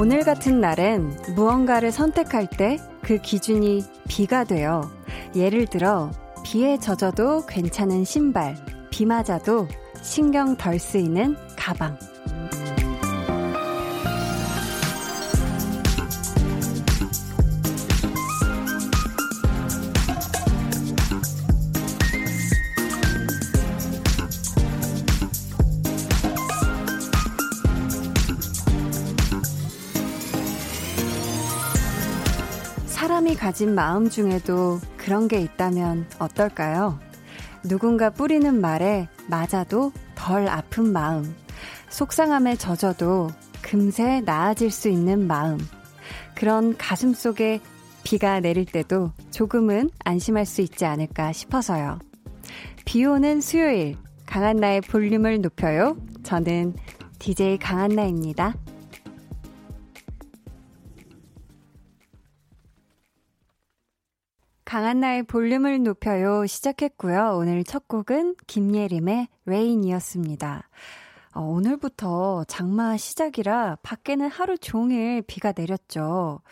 오늘 같은 날엔 무언가를 선택할 때 그 기준이 비가 돼요. 예를 들어, 비에 젖어도 괜찮은 신발, 비 맞아도 신경 덜 쓰이는 가방. 가진 마음 중에도 그런 게 있다면 어떨까요? 누군가 뿌리는 말에 맞아도 덜 아픈 마음. 속상함에 젖어도 금세 나아질 수 있는 마음. 그런 가슴 속에 비가 내릴 때도 조금은 안심할 수 있지 않을까 싶어서요. 비 오는 수요일, 강한나의 볼륨을 높여요. 저는 DJ 강한나입니다. 강한나의 볼륨을 높여요 시작했고요. 오늘 첫 곡은 김예림의 레인이었습니다. 어, 오늘부터 장마 시작이라 밖에는 하루 종일 비가 내렸죠.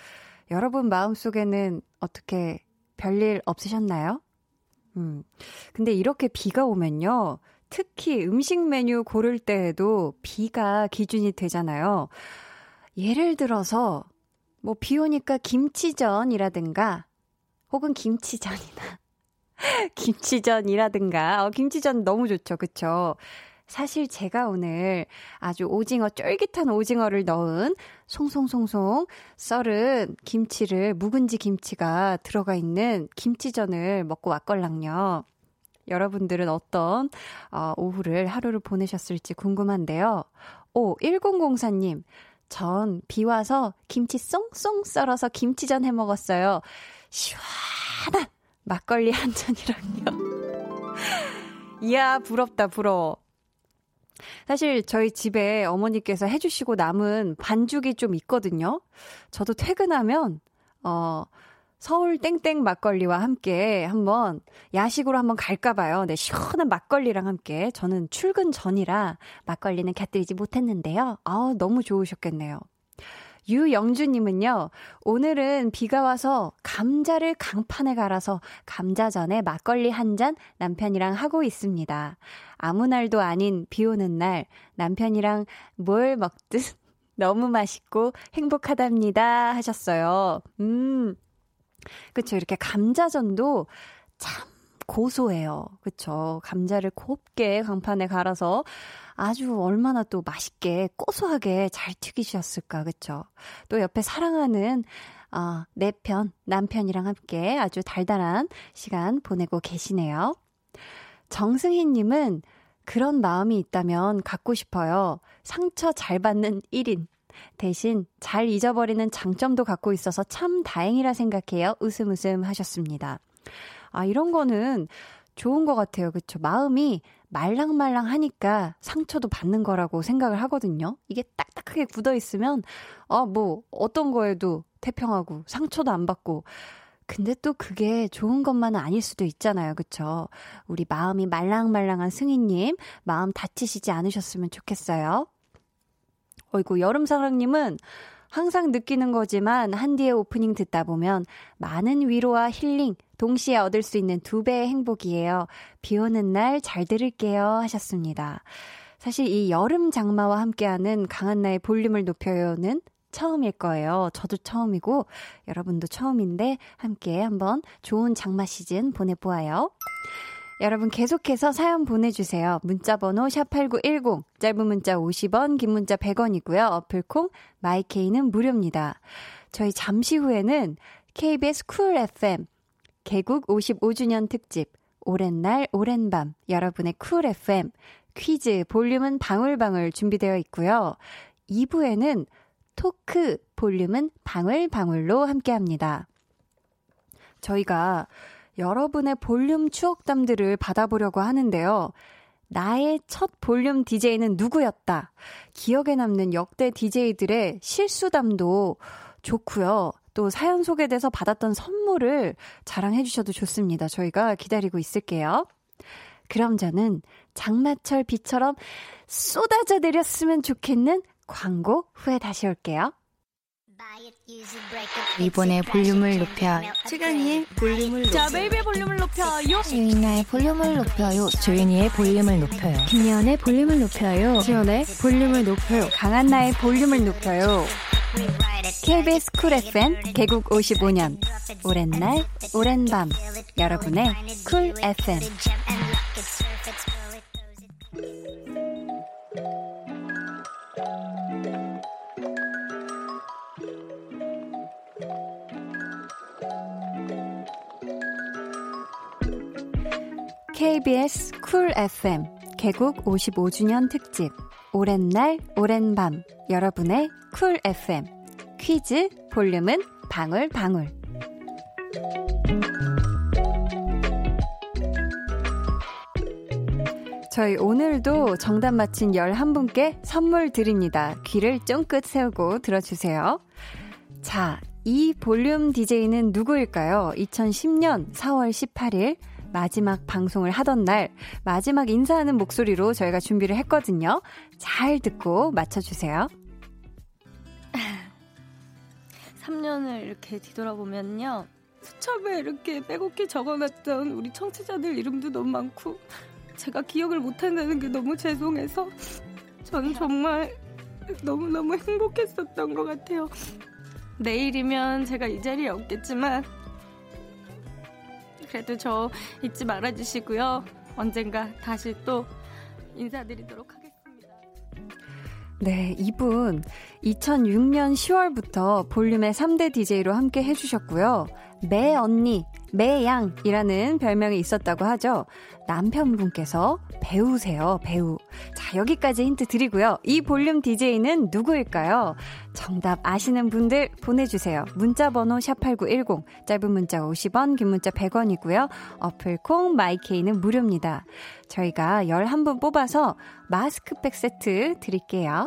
여러분 마음속에는 어떻게 별일 없으셨나요? 음. 근데 이렇게 비가 오면요. 특히 음식 메뉴 고를 때에도 비가 기준이 되잖아요. 예를 들어서 뭐 비 오니까 김치전이라든가 혹은 김치전이나 김치전이라든가 어, 김치전 너무 좋죠, 그쵸? 사실 제가 오늘 아주 오징어 쫄깃한 오징어를 넣은 송송송송 썰은 김치를 묵은지 김치가 들어가 있는 김치전을 먹고 왔걸랑요. 여러분들은 어떤 어, 오후를 하루를 보내셨을지 궁금한데요. 오 1004님 전 비 와서 김치 쏭쏭 썰어서 김치전 해 먹었어요. 시원한 막걸리 한 잔이랑요. 이야, 부럽다, 부러워. 사실 저희 집에 어머니께서 해주시고 남은 반죽이 좀 있거든요. 저도 퇴근하면, 어, 서울 땡땡 막걸리와 함께 한번 야식으로 한번 갈까 봐요. 네, 시원한 막걸리랑 함께. 저는 출근 전이라 막걸리는 곁들이지 못했는데요. 아 너무 좋으셨겠네요. 유영주님은요, 오늘은 비가 와서 감자를 강판에 갈아서 감자전에 막걸리 한 잔 남편이랑 하고 있습니다. 아무 날도 아닌 비 오는 날 남편이랑 뭘 먹듯 너무 맛있고 행복하답니다. 하셨어요. 음. 그쵸. 이렇게 감자전도 참 고소해요. 그쵸. 감자를 곱게 강판에 갈아서 아주 얼마나 또 맛있게 고소하게 잘 튀기셨을까, 그쵸? 또 옆에 사랑하는 어, 내 편, 남편이랑 함께 아주 달달한 시간 보내고 계시네요. 정승희님은 그런 마음이 있다면 갖고 싶어요. 상처 잘 받는 1인. 대신 잘 잊어버리는 장점도 갖고 있어서 참 다행이라 생각해요. 웃음 웃음 하셨습니다. 아, 이런 거는 좋은 것 같아요. 그쵸? 마음이 말랑말랑 하니까 상처도 받는 거라고 생각을 하거든요. 이게 딱딱하게 굳어 있으면, 어, 뭐, 어떤 거에도 태평하고 상처도 안 받고. 근데 또 그게 좋은 것만은 아닐 수도 있잖아요. 그쵸? 우리 마음이 말랑말랑한 승희님, 마음 다치시지 않으셨으면 좋겠어요. 어이구, 여름사랑님은 항상 느끼는 거지만 한디의 오프닝 듣다 보면 많은 위로와 힐링 동시에 얻을 수 있는 두 배의 행복이에요. 비 오는 날 잘 들을게요 하셨습니다. 사실 이 여름 장마와 함께하는 강한나의 볼륨을 높여요는 처음일 거예요. 저도 처음이고 여러분도 처음인데 함께 한번 좋은 장마 시즌 보내보아요. 여러분 계속해서 사연 보내주세요. 문자번호 샵8910, 짧은 문자 50원, 긴 문자 100원이고요. 어플콩, 마이케이는 무료입니다. 저희 잠시 후에는 KBS 쿨 FM 개국 55주년 특집 오랜 날 오랜 밤 여러분의 쿨 FM 퀴즈 볼륨은 방울방울 준비되어 있고요. 2부에는 토크 볼륨은 방울방울로 함께 합니다. 저희가 여러분의 볼륨 추억담들을 받아보려고 하는데요. 나의 첫 볼륨 DJ는 누구였다. 기억에 남는 역대 DJ들의 실수담도 좋고요. 또 사연 소개돼서 받았던 선물을 자랑해 주셔도 좋습니다. 저희가 기다리고 있을게요. 그럼 저는 장마철 비처럼 쏟아져 내렸으면 좋겠는 광고 후에 다시 올게요. 이번에 볼륨을 높여 시간이의 볼륨을 높여 자 베이비의 볼륨을 높여요. 유인나의 볼륨을 높여요. 조윤이의 볼륨을 높여요. 김예원의 볼륨을 높여요. 지연의 볼륨을 높여요. 강한나의 볼륨을 높여요. KBS 쿨 FM 개국 55년 오랜 날 오랜 밤 여러분의 쿨 FM KBS 쿨 FM 개국 55주년 특집 오랜 날 오랜 밤 여러분의 쿨 FM 퀴즈 볼륨은 방울 방울 저희 오늘도 정답 맞힌 11분께 선물 드립니다. 귀를 쫑긋 세우고 들어주세요. 자, 이 볼륨 DJ는 누구일까요? 2010년 4월 18일 마지막 방송을 하던 날 마지막 인사하는 목소리로 저희가 준비를 했거든요. 잘 듣고 맞춰주세요. 3년을 이렇게 뒤돌아보면요 수첩에 이렇게 빼곡히 적어놨던 우리 청취자들 이름도 너무 많고 제가 기억을 못한다는 게 너무 죄송해서 저는 정말 너무너무 행복했었던 것 같아요 내일이면 제가 이 자리에 없겠지만 그래도 저 잊지 말아주시고요. 언젠가 다시 또 인사드리도록 하겠습니다. 네, 이분 2006년 10월부터 볼륨의 3대 DJ로 함께 해주셨고요. 매 언니, 매양이라는 별명이 있었다고 하죠. 남편분께서 배우세요, 배우. 자, 여기까지 힌트 드리고요. 이 볼륨 DJ는 누구일까요? 정답 아시는 분들 보내주세요. 문자번호 샵8910, 짧은 문자 50원, 긴 문자 100원이고요. 어플콩, 마이케이는 무료입니다. 저희가 11분 뽑아서 마스크팩 세트 드릴게요.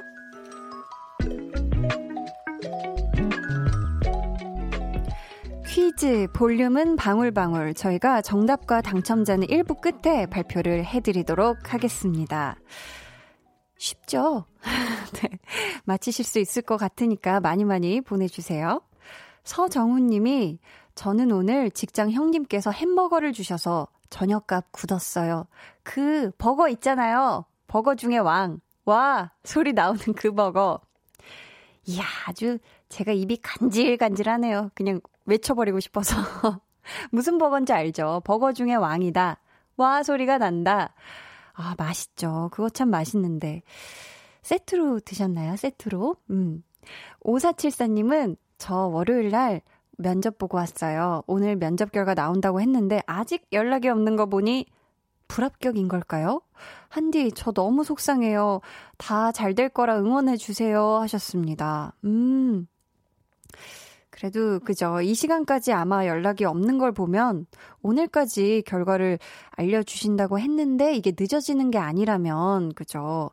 퀴즈 볼륨은 방울방울 저희가 정답과 당첨자는 1부 끝에 발표를 해드리도록 하겠습니다. 쉽죠? 네. 맞히실 수 있을 것 같으니까 많이 많이 보내주세요. 서정훈 님이 저는 오늘 직장 형님께서 햄버거를 주셔서 저녁값 굳었어요. 그 버거 있잖아요. 버거 중에 왕. 와! 소리 나오는 그 버거. 이야, 아주 제가 입이 간질간질하네요. 그냥 외쳐버리고 싶어서. 무슨 버거인지 알죠? 버거 중에 왕이다. 와 소리가 난다. 아, 맛있죠. 그거 참 맛있는데. 세트로 드셨나요? 세트로? 음. 5474님은 저 월요일 날 면접 보고 왔어요. 오늘 면접 결과 나온다고 했는데 아직 연락이 없는 거 보니 불합격인 걸까요? 한디, 저 너무 속상해요. 다 잘 될 거라 응원해 주세요. 하셨습니다. 음. 그래도 그죠. 이 시간까지 아마 연락이 없는 걸 보면 오늘까지 결과를 알려주신다고 했는데 이게 늦어지는 게 아니라면 그죠.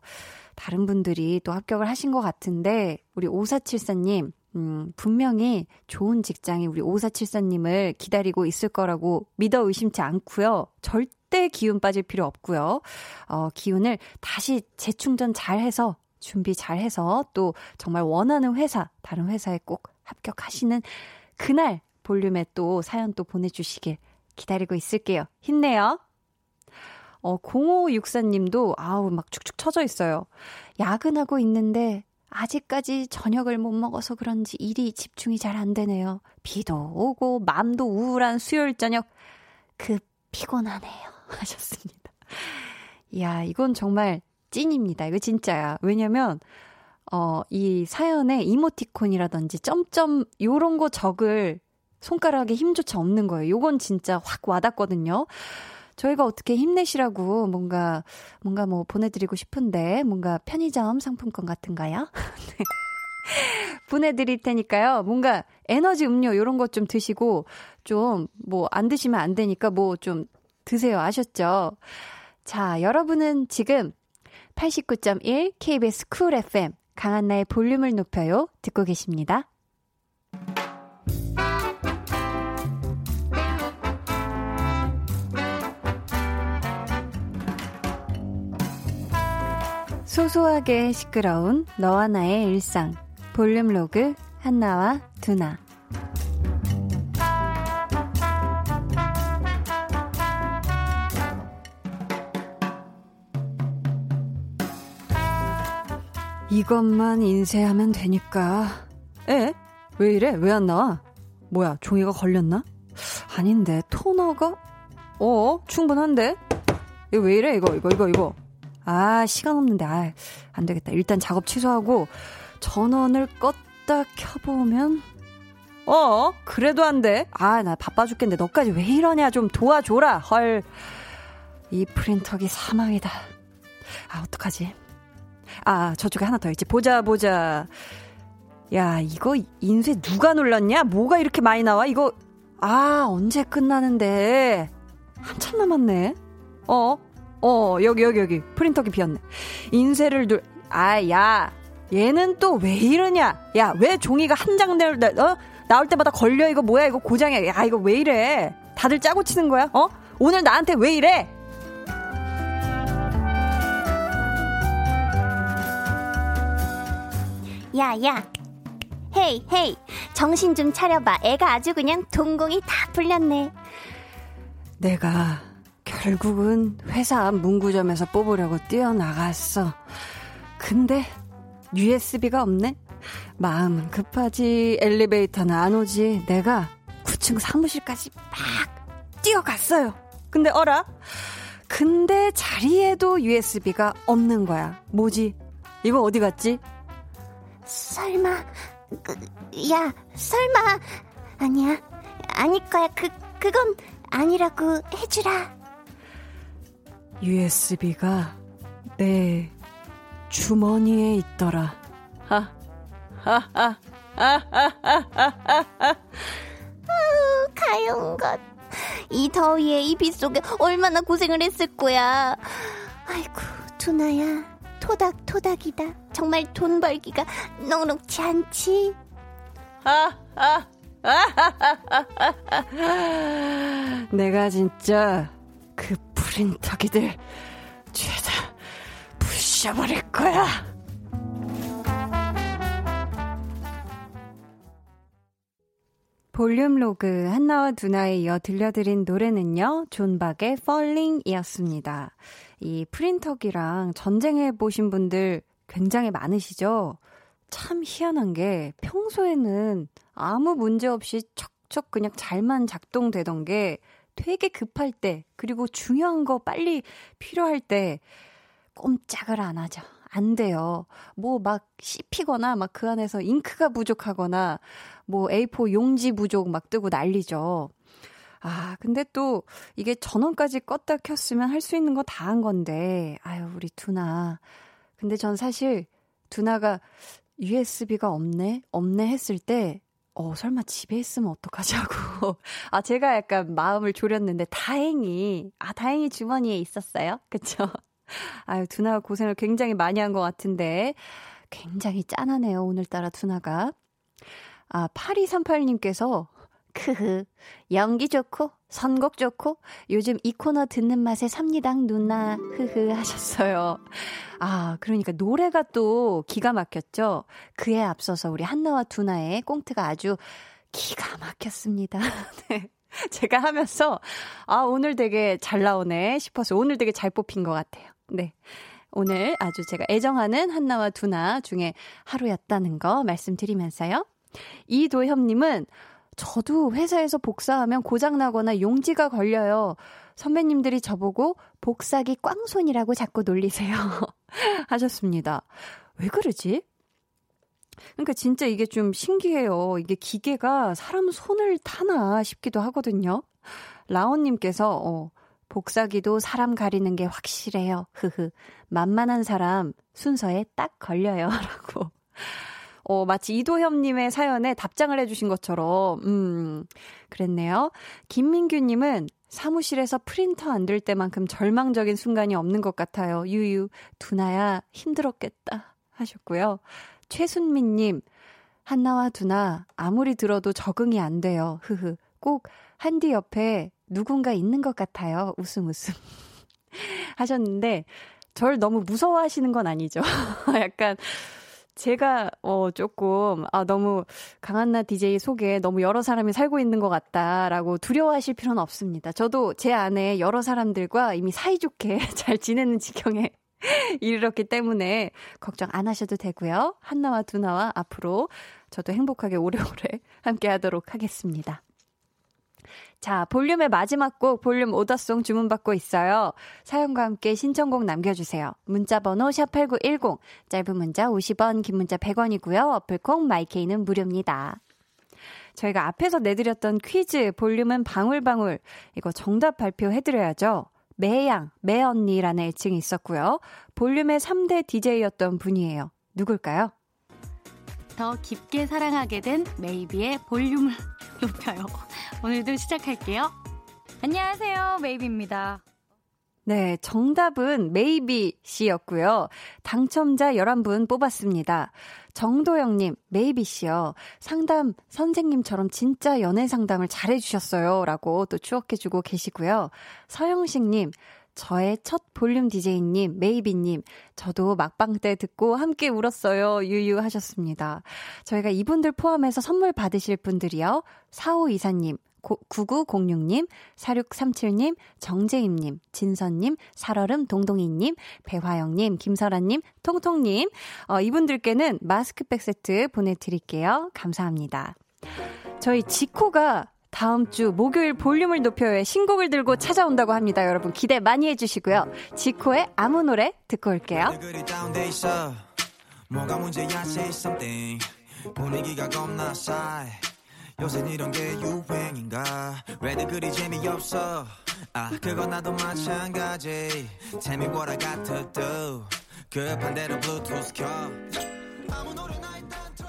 다른 분들이 또 합격을 하신 것 같은데 우리 5474님 음, 분명히 좋은 직장이 우리 5474님을 기다리고 있을 거라고 믿어 의심치 않고요. 절대 기운 빠질 필요 없고요. 어, 기운을 다시 재충전 잘 해서 준비 잘 해서 또 정말 원하는 회사, 다른 회사에 꼭 합격하시는 그날 볼륨에 또 사연 또 보내주시길 기다리고 있을게요. 힘내요. 어, 0564님도 아우 막 축축 처져 있어요. 야근하고 있는데 아직까지 저녁을 못 먹어서 그런지 일이 집중이 잘 안 되네요. 비도 오고 마음도 우울한 수요일 저녁 그 피곤하네요. 하셨습니다. 이야, 이건 정말 찐입니다. 이거 진짜야. 왜냐면 어, 이 사연에 이모티콘이라든지 점점 요런 거 적을 손가락에 힘조차 없는 거예요. 요건 진짜 확 와닿거든요. 저희가 어떻게 힘내시라고 뭔가, 뭔가 뭐 보내드리고 싶은데, 뭔가 편의점 상품권 같은가요? 네. 보내드릴 테니까요. 뭔가 에너지 음료 요런 것 좀 드시고, 좀 뭐 안 드시면 안 되니까 뭐 좀 드세요. 아셨죠? 자, 여러분은 지금 89.1 KBS 쿨 FM 강한나의 볼륨을 높여요. 듣고 계십니다. 소소하게 시끄러운 너와 나의 일상 볼륨 로그 한나와 두나. 이것만 인쇄하면 되니까. 에? 왜 이래? 왜 안 나와? 뭐야, 종이가 걸렸나? 아닌데, 토너가? 어, 충분한데? 이거 왜 이래? 이거, 이거, 이거, 이거. 아, 시간 없는데, 아, 안 되겠다. 일단 작업 취소하고, 전원을 껐다 켜보면, 어, 그래도 안 돼. 아, 나 바빠 죽겠는데, 너까지 왜 이러냐? 좀 도와줘라. 헐. 이 프린터기 사망이다. 아, 어떡하지? 아, 저쪽에 하나 더 있지. 보자, 보자. 야, 이거 인쇄 누가 눌렀냐? 뭐가 이렇게 많이 나와? 이거, 아, 언제 끝나는데? 한참 남았네. 어? 어, 여기, 여기, 여기. 프린터기 비었네. 인쇄를 눌, 아, 야. 얘는 또 왜 이러냐? 야, 왜 종이가 한 장, 어? 나올 때마다 걸려? 이거 뭐야? 이거 고장이야. 야, 이거 왜 이래? 다들 짜고 치는 거야? 어? 오늘 나한테 왜 이래? 야, 야. 헤이, 헤이. 정신 좀 차려봐. 애가 아주 그냥 동공이 다 풀렸네. 내가 결국은 회사 문구점에서 뽑으려고 뛰어나갔어. 근데 USB가 없네? 마음은 급하지. 엘리베이터는 안 오지. 내가 9층 사무실까지 막 뛰어갔어요. 근데 어라? 근데 자리에도 USB가 없는 거야. 뭐지? 이거 어디 갔지? 설마, 그, 야, 설마, 아니야. 아닐 거야. 그, 그건 아니라고 해주라. USB가 내 주머니에 있더라. 하, 하, 하, 하, 하, 하, 하, 하. 아우, 가여운 것. 이 더위에 이비 속에 얼마나 고생을 했을 거야. 아이고, 두나야. 토닥토닥이다. 정말 돈 벌기가 녹록지 않지? 아, 아, 아, 내가 진짜 그 프린터기들 죄다 부셔버릴 거야. 볼륨 로그 한나와 두나에 이어 들려드린 노래는요, 존박의 Falling이었습니다. 이 프린터기랑 전쟁해 보신 분들 굉장히 많으시죠? 참 희한한 게 평소에는 아무 문제 없이 척척 그냥 잘만 작동되던 게 되게 급할 때, 그리고 중요한 거 빨리 필요할 때 꼼짝을 안 하죠. 안 돼요. 뭐 막 씹히거나 막 그 안에서 잉크가 부족하거나 뭐 A4 용지 부족 막 뜨고 난리죠. 아, 근데 또 이게 전원까지 껐다 켰으면 할 수 있는 거 다 한 건데, 아유, 우리 두나. 근데 전 사실 두나가 USB가 없네? 없네 했을 때, 어, 설마 집에 있으면 어떡하자고. 아, 제가 약간 마음을 졸였는데, 다행히, 아, 다행히 주머니에 있었어요. 그쵸? 아유, 두나가 고생을 굉장히 많이 한 것 같은데, 굉장히 짠하네요, 오늘따라 두나가. 아, 8238님께서 크흐. 연기 좋고, 선곡 좋고, 요즘 이 코너 듣는 맛에 삽니다, 누나. 흐흐 하셨어요. 아, 그러니까 노래가 또 기가 막혔죠? 그에 앞서서 우리 한나와 두나의 꽁트가 아주 기가 막혔습니다. 네. 제가 하면서, 아, 오늘 되게 잘 나오네 싶어서 오늘 되게 잘 뽑힌 것 같아요. 네. 오늘 아주 제가 애정하는 한나와 두나 중에 하루였다는 거 말씀드리면서요. 이도협님은 저도 회사에서 복사하면 고장나거나 용지가 걸려요. 선배님들이 저보고 복사기 꽝손이라고 자꾸 놀리세요. 하셨습니다. 왜 그러지? 그러니까 진짜 이게 좀 신기해요. 이게 기계가 사람 손을 타나 싶기도 하거든요. 라온님께서, 어, 복사기도 사람 가리는 게 확실해요. 흐흐. 만만한 사람 순서에 딱 걸려요. 라고. 어, 마치 이도협님의 사연에 답장을 해주신 것처럼, 음, 그랬네요. 김민규님은 사무실에서 프린터 안 될 때만큼 절망적인 순간이 없는 것 같아요. 유유, 두나야, 힘들었겠다. 하셨고요. 최순민님, 한나와 두나, 아무리 들어도 적응이 안 돼요. 흐흐. 꼭 한디 옆에 누군가 있는 것 같아요. 웃음 웃음. 하셨는데, 절 너무 무서워하시는 건 아니죠. 약간, 제가 어 조금 아 너무 강한나 DJ 속에 너무 여러 사람이 살고 있는 것 같다라고 두려워하실 필요는 없습니다. 저도 제 안에 여러 사람들과 이미 사이좋게 잘 지내는 지경에 이르렀기 때문에 걱정 안 하셔도 되고요. 한나와 두나와 앞으로 저도 행복하게 오래오래 함께 하도록 하겠습니다. 자, 볼륨의 마지막 곡 볼륨 오더송 주문받고 있어요. 사연과 함께 신청곡 남겨주세요. 문자번호 샵8910, 짧은 문자 50원, 긴 문자 100원이고요. 어플콩 마이케이는 무료입니다. 저희가 앞에서 내드렸던 퀴즈 볼륨은 방울방울 이거 정답 발표해드려야죠. 메양, 메언니라는 애칭이 있었고요. 볼륨의 3대 DJ였던 분이에요. 누굴까요? 더 깊게 사랑하게 된 메이비의 볼륨을 높여요. 오늘도 시작할게요. 안녕하세요. 메이비입니다. 네, 정답은 메이비 씨였고요. 당첨자 11분 뽑았습니다. 정도영님, 메이비 씨요. 상담 선생님처럼 진짜 연애 상담을 잘해주셨어요. 라고 또 추억해주고 계시고요. 서영식님, 저의 첫 볼륨 DJ님, 메이비님, 저도 막방 때 듣고 함께 울었어요. 유유 하셨습니다. 저희가 이분들 포함해서 선물 받으실 분들이요. 4524님, 9906님, 4637님, 정재임님, 진선님, 살얼음 동동이님, 배화영님, 김설아님, 통통님, 어, 이분들께는 마스크백 세트 보내드릴게요. 감사합니다. 저희 지코가 다음 주 목요일 볼륨을 높여요. 신곡을 들고 찾아온다고 합니다. 여러분 기대 많이 해주시고요. 지코의 아무 노래 듣고 올게요. 뭐가 문제야 say something. 분위기가 겁나 싸해. 요새 이런 게 유행인가? 왜들 그리 재미없어? 아 그건 나도 마찬가지. Tell me what I got to do 급한 대로 블루투스 켜. 아무 노래나 일단 틀어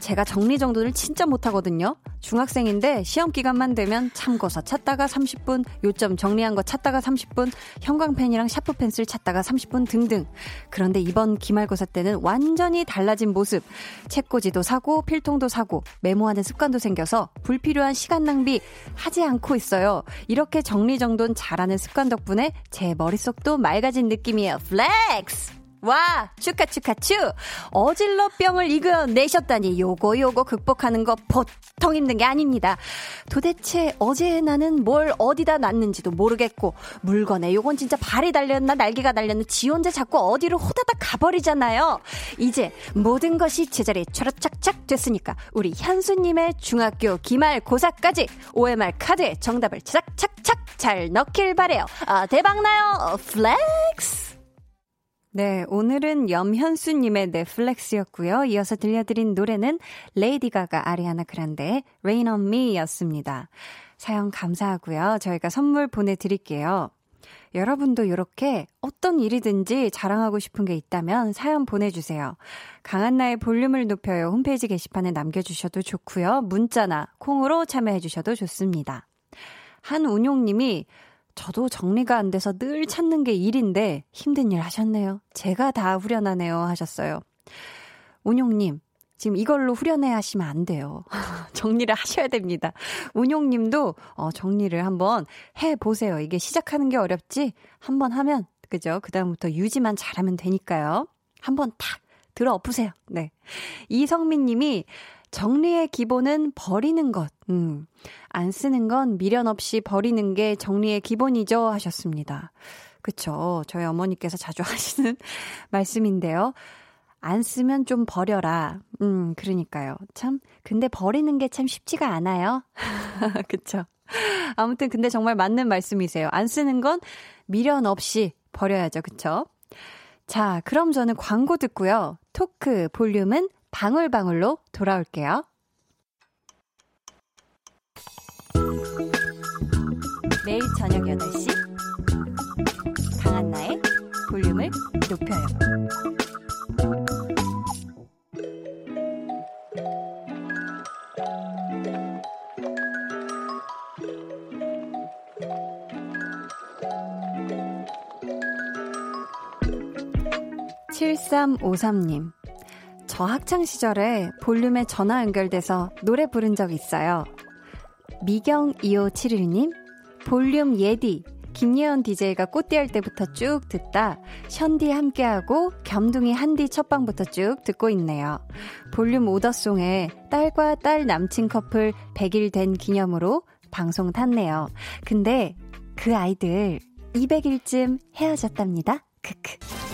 제가 정리정돈을 진짜 못하거든요. 중학생인데 시험 기간만 되면 참고서 찾다가 30분, 요점 정리한 거 찾다가 30분, 형광펜이랑 샤프 펜슬 찾다가 30분 등등. 그런데 이번 기말고사 때는 완전히 달라진 모습. 책꽂이도 사고 필통도 사고 메모하는 습관도 생겨서 불필요한 시간 낭비 하지 않고 있어요. 이렇게 정리정돈 잘하는 습관 덕분에 제 머릿속도 맑아진 느낌이에요. Flex! 와, 축하, 축하, 축! 어질러 병을 이겨내셨다니, 요거, 요거 극복하는 거 보통 힘든 게 아닙니다. 도대체 어제 나는 뭘 어디다 놨는지도 모르겠고, 물건에 요건 진짜 발이 달렸나, 날개가 달렸나, 지 혼자 자꾸 어디로 호다닥 가버리잖아요. 이제 모든 것이 제자리에 촤라착착 됐으니까, 우리 현수님의 중학교 기말 고사까지 OMR 카드에 정답을 착착착 잘 넣길 바래요. 아, 대박나요! Flex! 네, 오늘은 염현수님의 넷플렉스였고요. 이어서 들려드린 노래는 레이디 가가 아리아나 그란데의 Rain on Me 였습니다. 사연 감사하고요. 저희가 선물 보내드릴게요. 여러분도 이렇게 어떤 일이든지 자랑하고 싶은 게 있다면 사연 보내주세요. 강한나의 볼륨을 높여요. 홈페이지 게시판에 남겨주셔도 좋고요. 문자나 콩으로 참여해주셔도 좋습니다. 한운용님이 저도 정리가 안 돼서 늘 찾는 게 일인데 힘든 일 하셨네요. 제가 다 후련하네요 하셨어요. 운용님, 지금 이걸로 후련해 하시면 안 돼요. 정리를 하셔야 됩니다. 운용님도 어, 정리를 한번 해 보세요. 이게 시작하는 게 어렵지 한번 하면 그죠? 그다음부터 유지만 잘하면 되니까요. 한번 탁 들어 엎으세요. 네. 이성민 님이 정리의 기본은 버리는 것. 음. 안 쓰는 건 미련 없이 버리는 게 정리의 기본이죠. 하셨습니다. 그쵸. 저희 어머니께서 자주 하시는 말씀인데요. 안 쓰면 좀 버려라. 음, 그러니까요. 참, 근데 버리는 게 참 쉽지가 않아요. 그쵸? 아무튼 근데 정말 맞는 말씀이세요. 안 쓰는 건 미련 없이 버려야죠. 그쵸? 자, 그럼 저는 광고 듣고요. 토크 볼륨은 방울방울로 돌아올게요. 매일 저녁 8시 강한나의 볼륨을 높여요. 7353님. 저 학창 시절에 볼륨에 전화 연결돼서 노래 부른 적 있어요. 미경 2571님, 볼륨 예디, 김예원 DJ가 꽃띠할 때부터 쭉 듣다 션디 함께하고 겸둥이 한디 첫방부터 쭉 듣고 있네요. 볼륨 오더송에 딸과 딸 남친 커플 100일 된 기념으로 방송 탔네요. 근데 그 아이들 200일쯤 헤어졌답니다. 크크.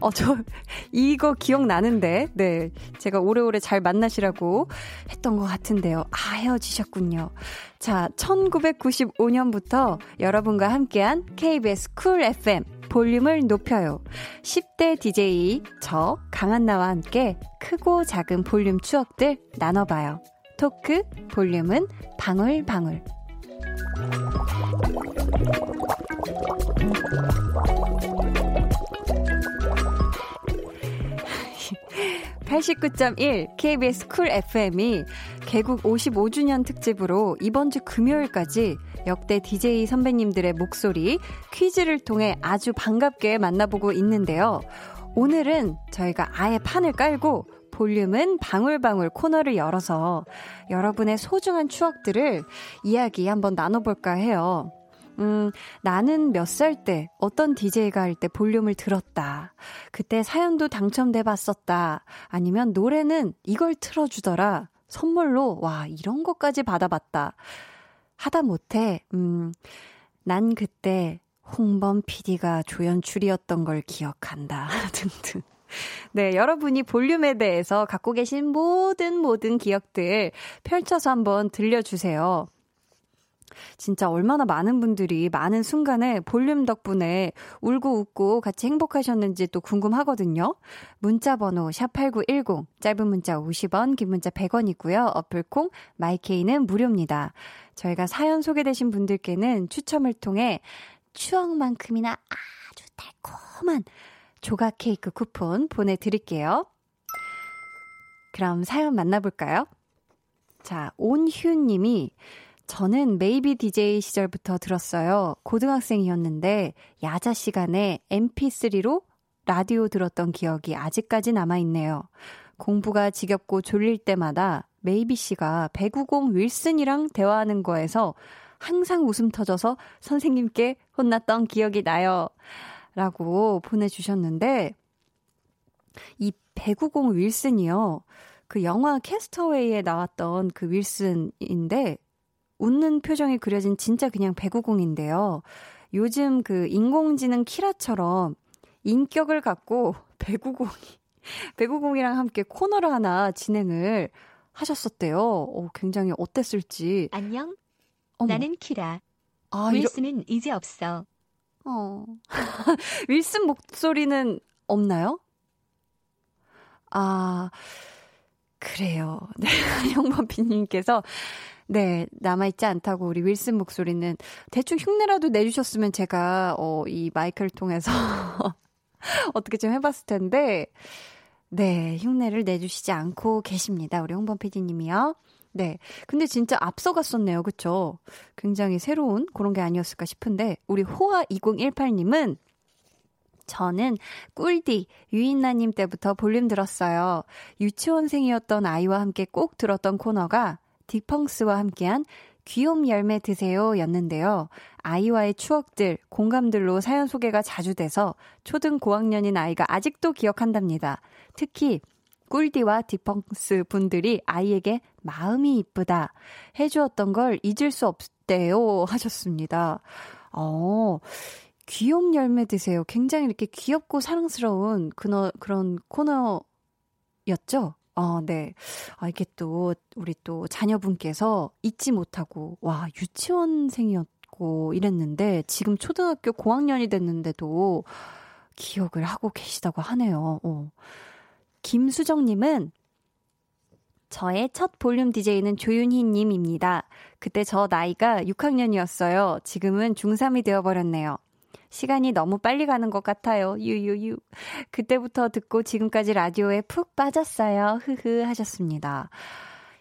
어, 저, 이거 기억나는데, 네. 제가 오래오래 잘 만나시라고 했던 것 같은데요. 아, 헤어지셨군요. 자, 1995년부터 여러분과 함께한 KBS 쿨 FM 볼륨을 높여요. 10대 DJ 저 강한나와 함께 크고 작은 볼륨 추억들 나눠봐요. 토크 볼륨은 방울방울. 89.1 KBS 쿨 FM이 개국 55주년 특집으로 이번 주 금요일까지 역대 DJ 선배님들의 목소리 퀴즈를 통해 아주 반갑게 만나보고 있는데요. 오늘은 저희가 아예 판을 깔고 볼륨은 방울방울 코너를 열어서 여러분의 소중한 추억들을 이야기 한번 나눠볼까 해요. 음, 나는 몇 살 때 어떤 DJ가 할 때 볼륨을 들었다. 그때 사연도 당첨돼 봤었다. 아니면 노래는 이걸 틀어주더라. 선물로, 와, 이런 것까지 받아봤다. 하다 못해, 음, 난 그때 홍범 PD가 조연출이었던 걸 기억한다. 등등. 네, 여러분이 볼륨에 대해서 갖고 계신 모든 모든 기억들 펼쳐서 한번 들려주세요. 진짜 얼마나 많은 분들이 많은 순간에 볼륨 덕분에 울고 웃고 같이 행복하셨는지 또 궁금하거든요. 문자 번호 샵8910 짧은 문자 50원, 긴 문자 100원이고요. 어플콩 마이케이는 무료입니다. 저희가 사연 소개되신 분들께는 추첨을 통해 추억만큼이나 아주 달콤한 조각 케이크 쿠폰 보내드릴게요. 그럼 사연 만나볼까요? 자, 온휴 님이 저는 메이비 DJ 시절부터 들었어요. 고등학생이었는데 야자 시간에 MP3로 라디오 들었던 기억이 아직까지 남아있네요. 공부가 지겹고 졸릴 때마다 메이비 씨가 배구공 윌슨이랑 대화하는 거에서 항상 웃음 터져서 선생님께 혼났던 기억이 나요. 라고 보내주셨는데, 이 배구공 윌슨이요. 그 영화 캐스터웨이에 나왔던 그 윌슨인데, 웃는 표정이 그려진 진짜 그냥 배구공인데요. 요즘 그 인공지능 키라처럼 인격을 갖고 배구공이, 배구공이랑 함께 코너를 하나 진행을 하셨었대요. 어, 굉장히 어땠을지. 안녕. 어머. 나는 키라. 아, 윌슨은 이러... 이제 없어. 어. 윌슨 목소리는 없나요? 아, 그래요. 네, 형범피님께서 네, 남아있지 않다고 우리 윌슨 목소리는 대충 흉내라도 내주셨으면 제가, 어, 이 마이크를 통해서 어떻게 좀 해봤을 텐데, 네, 흉내를 내주시지 않고 계십니다. 우리 홍범 PD님이요. 네. 근데 진짜 앞서갔었네요. 그쵸? 굉장히 새로운 그런 게 아니었을까 싶은데, 우리 호아2018님은 저는 꿀디 유인나님 때부터 볼륨 들었어요. 유치원생이었던 아이와 함께 꼭 들었던 코너가 딕펑스와 함께한 귀욤 열매 드세요 였는데요. 아이와의 추억들, 공감들로 사연 소개가 자주 돼서 초등 고학년인 아이가 아직도 기억한답니다. 특히 꿀디와 딕펑스 분들이 아이에게 마음이 이쁘다 해주었던 걸 잊을 수 없대요 하셨습니다. 어, 귀염 열매 드세요. 굉장히 이렇게 귀엽고 사랑스러운 그너, 그런 코너였죠? 어, 네. 아, 이게 또, 우리 또 자녀분께서 잊지 못하고, 와, 유치원생이었고 이랬는데, 지금 초등학교 고학년이 됐는데도 기억을 하고 계시다고 하네요. 어. 김수정님은 저의 첫 볼륨 DJ는 조윤희님입니다. 그때 저 나이가 6학년이었어요. 지금은 중3이 되어버렸네요. 시간이 너무 빨리 가는 것 같아요. 유유유. 그때부터 듣고 지금까지 라디오에 푹 빠졌어요. 흐흐 하셨습니다.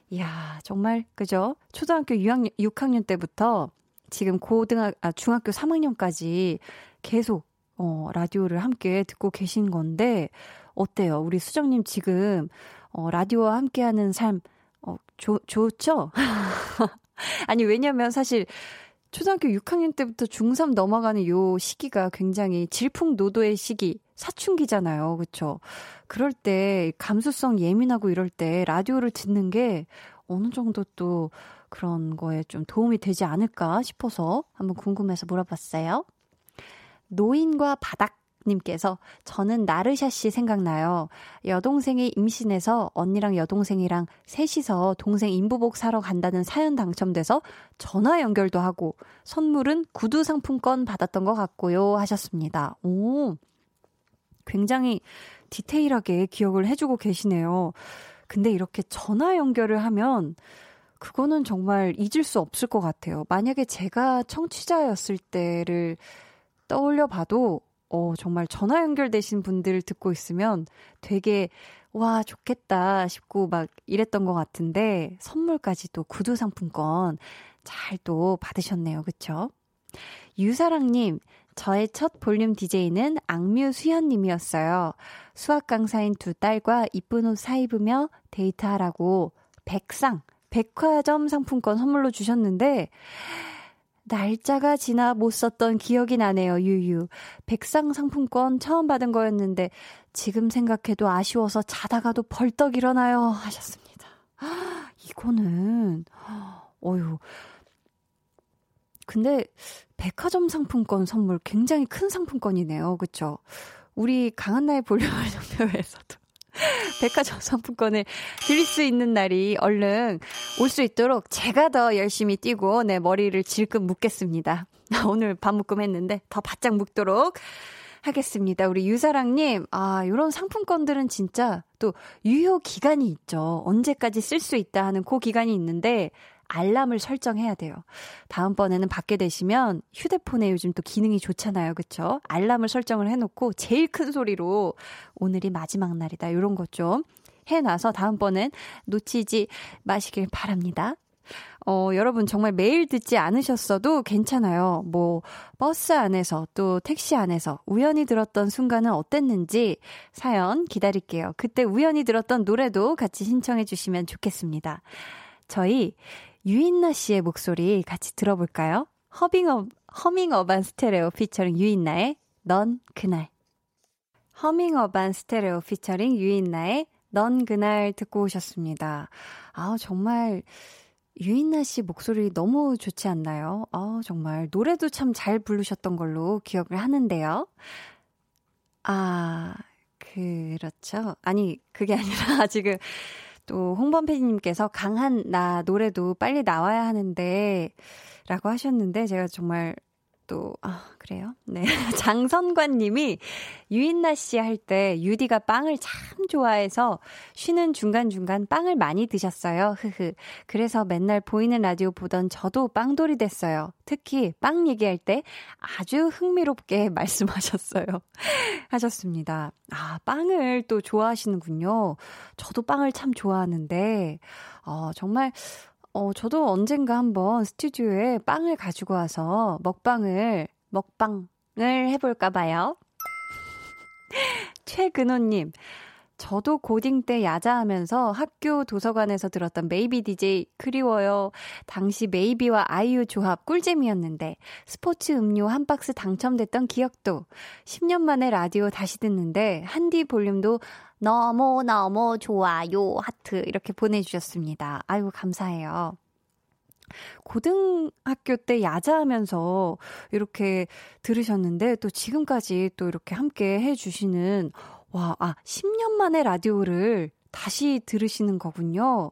이야, 정말, 그죠? 초등학교 6학년, 6학년 때부터 지금 고등학, 아, 중학교 3학년까지 계속, 어, 라디오를 함께 듣고 계신 건데, 어때요? 우리 수정 님 지금, 어, 라디오와 함께하는 삶, 어, 좋, 좋죠? 아니, 왜냐면 사실, 초등학교 6학년 때부터 중3 넘어가는 요 시기가 굉장히 질풍노도의 시기, 사춘기잖아요. 그쵸? 그럴 때 감수성 예민하고 이럴 때 라디오를 듣는 게 어느 정도 또 그런 거에 좀 도움이 되지 않을까 싶어서 한번 궁금해서 물어봤어요. 노인과 바닥 님께서 저는 나르샤 씨 생각나요. 여동생이 임신해서 언니랑 여동생이랑 셋이서 동생 인부복 사러 간다는 사연 당첨돼서 전화 연결도 하고 선물은 구두 상품권 받았던 것 같고요 하셨습니다. 오. 굉장히 디테일하게 기억을 해주고 계시네요. 근데 이렇게 전화 연결을 하면 그거는 정말 잊을 수 없을 것 같아요. 만약에 제가 청취자였을 때를 떠올려 봐도 어, 정말 전화 연결되신 분들 듣고 있으면 되게 와, 좋겠다 싶고 막 이랬던 것 같은데 선물까지 또 구두 상품권 잘 또 받으셨네요. 그쵸? 유사랑님, 저의 첫 볼륨 DJ는 악뮤 수현님이었어요. 수학 강사인 두 딸과 이쁜 옷 사입으며 데이트하라고 백상, 백화점 상품권 선물로 주셨는데, 날짜가 지나 못 썼던 기억이 나네요, 유유. 백상 상품권 처음 받은 거였는데, 지금 생각해도 아쉬워서 자다가도 벌떡 일어나요. 하셨습니다. 이거는, 어유 근데, 백화점 상품권 선물 굉장히 큰 상품권이네요. 그쵸? 우리 강한나의 볼륨을 전표에서도 백화점 상품권을 드릴 수 있는 날이 얼른 올 수 있도록 제가 더 열심히 뛰고 내 머리를 질끈 묶겠습니다. 오늘 반 묶음 했는데 더 바짝 묶도록 하겠습니다. 우리 유사랑님, 아, 요런 상품권들은 진짜 또 유효 기간이 있죠. 언제까지 쓸 수 있다 하는 그 기간이 있는데, 알람을 설정해야 돼요. 다음번에는 받게 되시면 휴대폰에 요즘 또 기능이 좋잖아요. 그쵸? 알람을 설정을 해놓고 제일 큰 소리로 오늘이 마지막 날이다. 이런 것 좀 해놔서 다음번엔 놓치지 마시길 바랍니다. 어, 여러분 정말 매일 듣지 않으셨어도 괜찮아요. 뭐, 버스 안에서 또 택시 안에서 우연히 들었던 순간은 어땠는지 사연 기다릴게요. 그때 우연히 들었던 노래도 같이 신청해 주시면 좋겠습니다. 저희 유인나 씨의 목소리 같이 들어볼까요? 허밍어, 허밍어반 스테레오 피처링 유인나의 넌 그날. 허밍어반 스테레오 피처링 유인나의 넌 그날 듣고 오셨습니다. 아 정말 유인나 씨 목소리 너무 좋지 않나요? 아 정말 노래도 참 잘 부르셨던 걸로 기억을 하는데요. 아, 그렇죠. 아니, 그게 아니라 지금 또 홍범 PD님께서 강한 나 노래도 빨리 나와야 하는데 라고 하셨는데 제가 정말 또, 아, 그래요? 네. 장선관 님이 유인나 씨 할 때 유디가 빵을 참 좋아해서 쉬는 중간중간 빵을 많이 드셨어요. 흐흐. 그래서 맨날 보이는 라디오 보던 저도 빵돌이 됐어요. 특히 빵 얘기할 때 아주 흥미롭게 말씀하셨어요. 하셨습니다. 아, 빵을 또 좋아하시는군요. 저도 빵을 참 좋아하는데, 어, 정말 어, 저도 언젠가 한번 스튜디오에 빵을 가지고 와서 먹방을, 먹방을 해볼까 봐요. 최근호님, 저도 고딩 때 야자하면서 학교 도서관에서 들었던 메이비 DJ 그리워요. 당시 메이비와 아이유 조합 꿀잼이었는데 스포츠 음료 한 박스 당첨됐던 기억도 10년 만에 라디오 다시 듣는데 한디 볼륨도 너무너무 좋아요. 하트 이렇게 보내주셨습니다. 아이고, 감사해요. 고등학교 때 야자하면서 이렇게 들으셨는데 또 지금까지 또 이렇게 함께 해주시는 와, 아, 10년 만에 라디오를 다시 들으시는 거군요.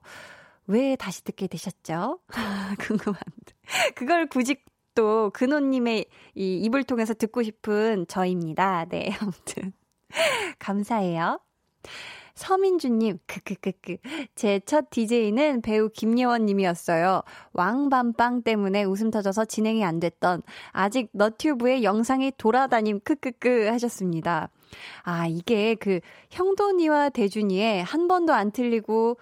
왜 다시 듣게 되셨죠? 궁금한데. 그걸 굳이 또 근호님의 이 입을 통해서 듣고 싶은 저입니다. 네, 아무튼. 감사해요. 서민주님, 크크크크. 제 첫 DJ는 배우 김예원님이었어요. 왕밤빵 때문에 웃음 터져서 진행이 안 됐던 아직 너튜브에 영상이 돌아다님 크크크 하셨습니다. 아, 이게 그 형돈이와 대준이의 한 번도 안 틀리고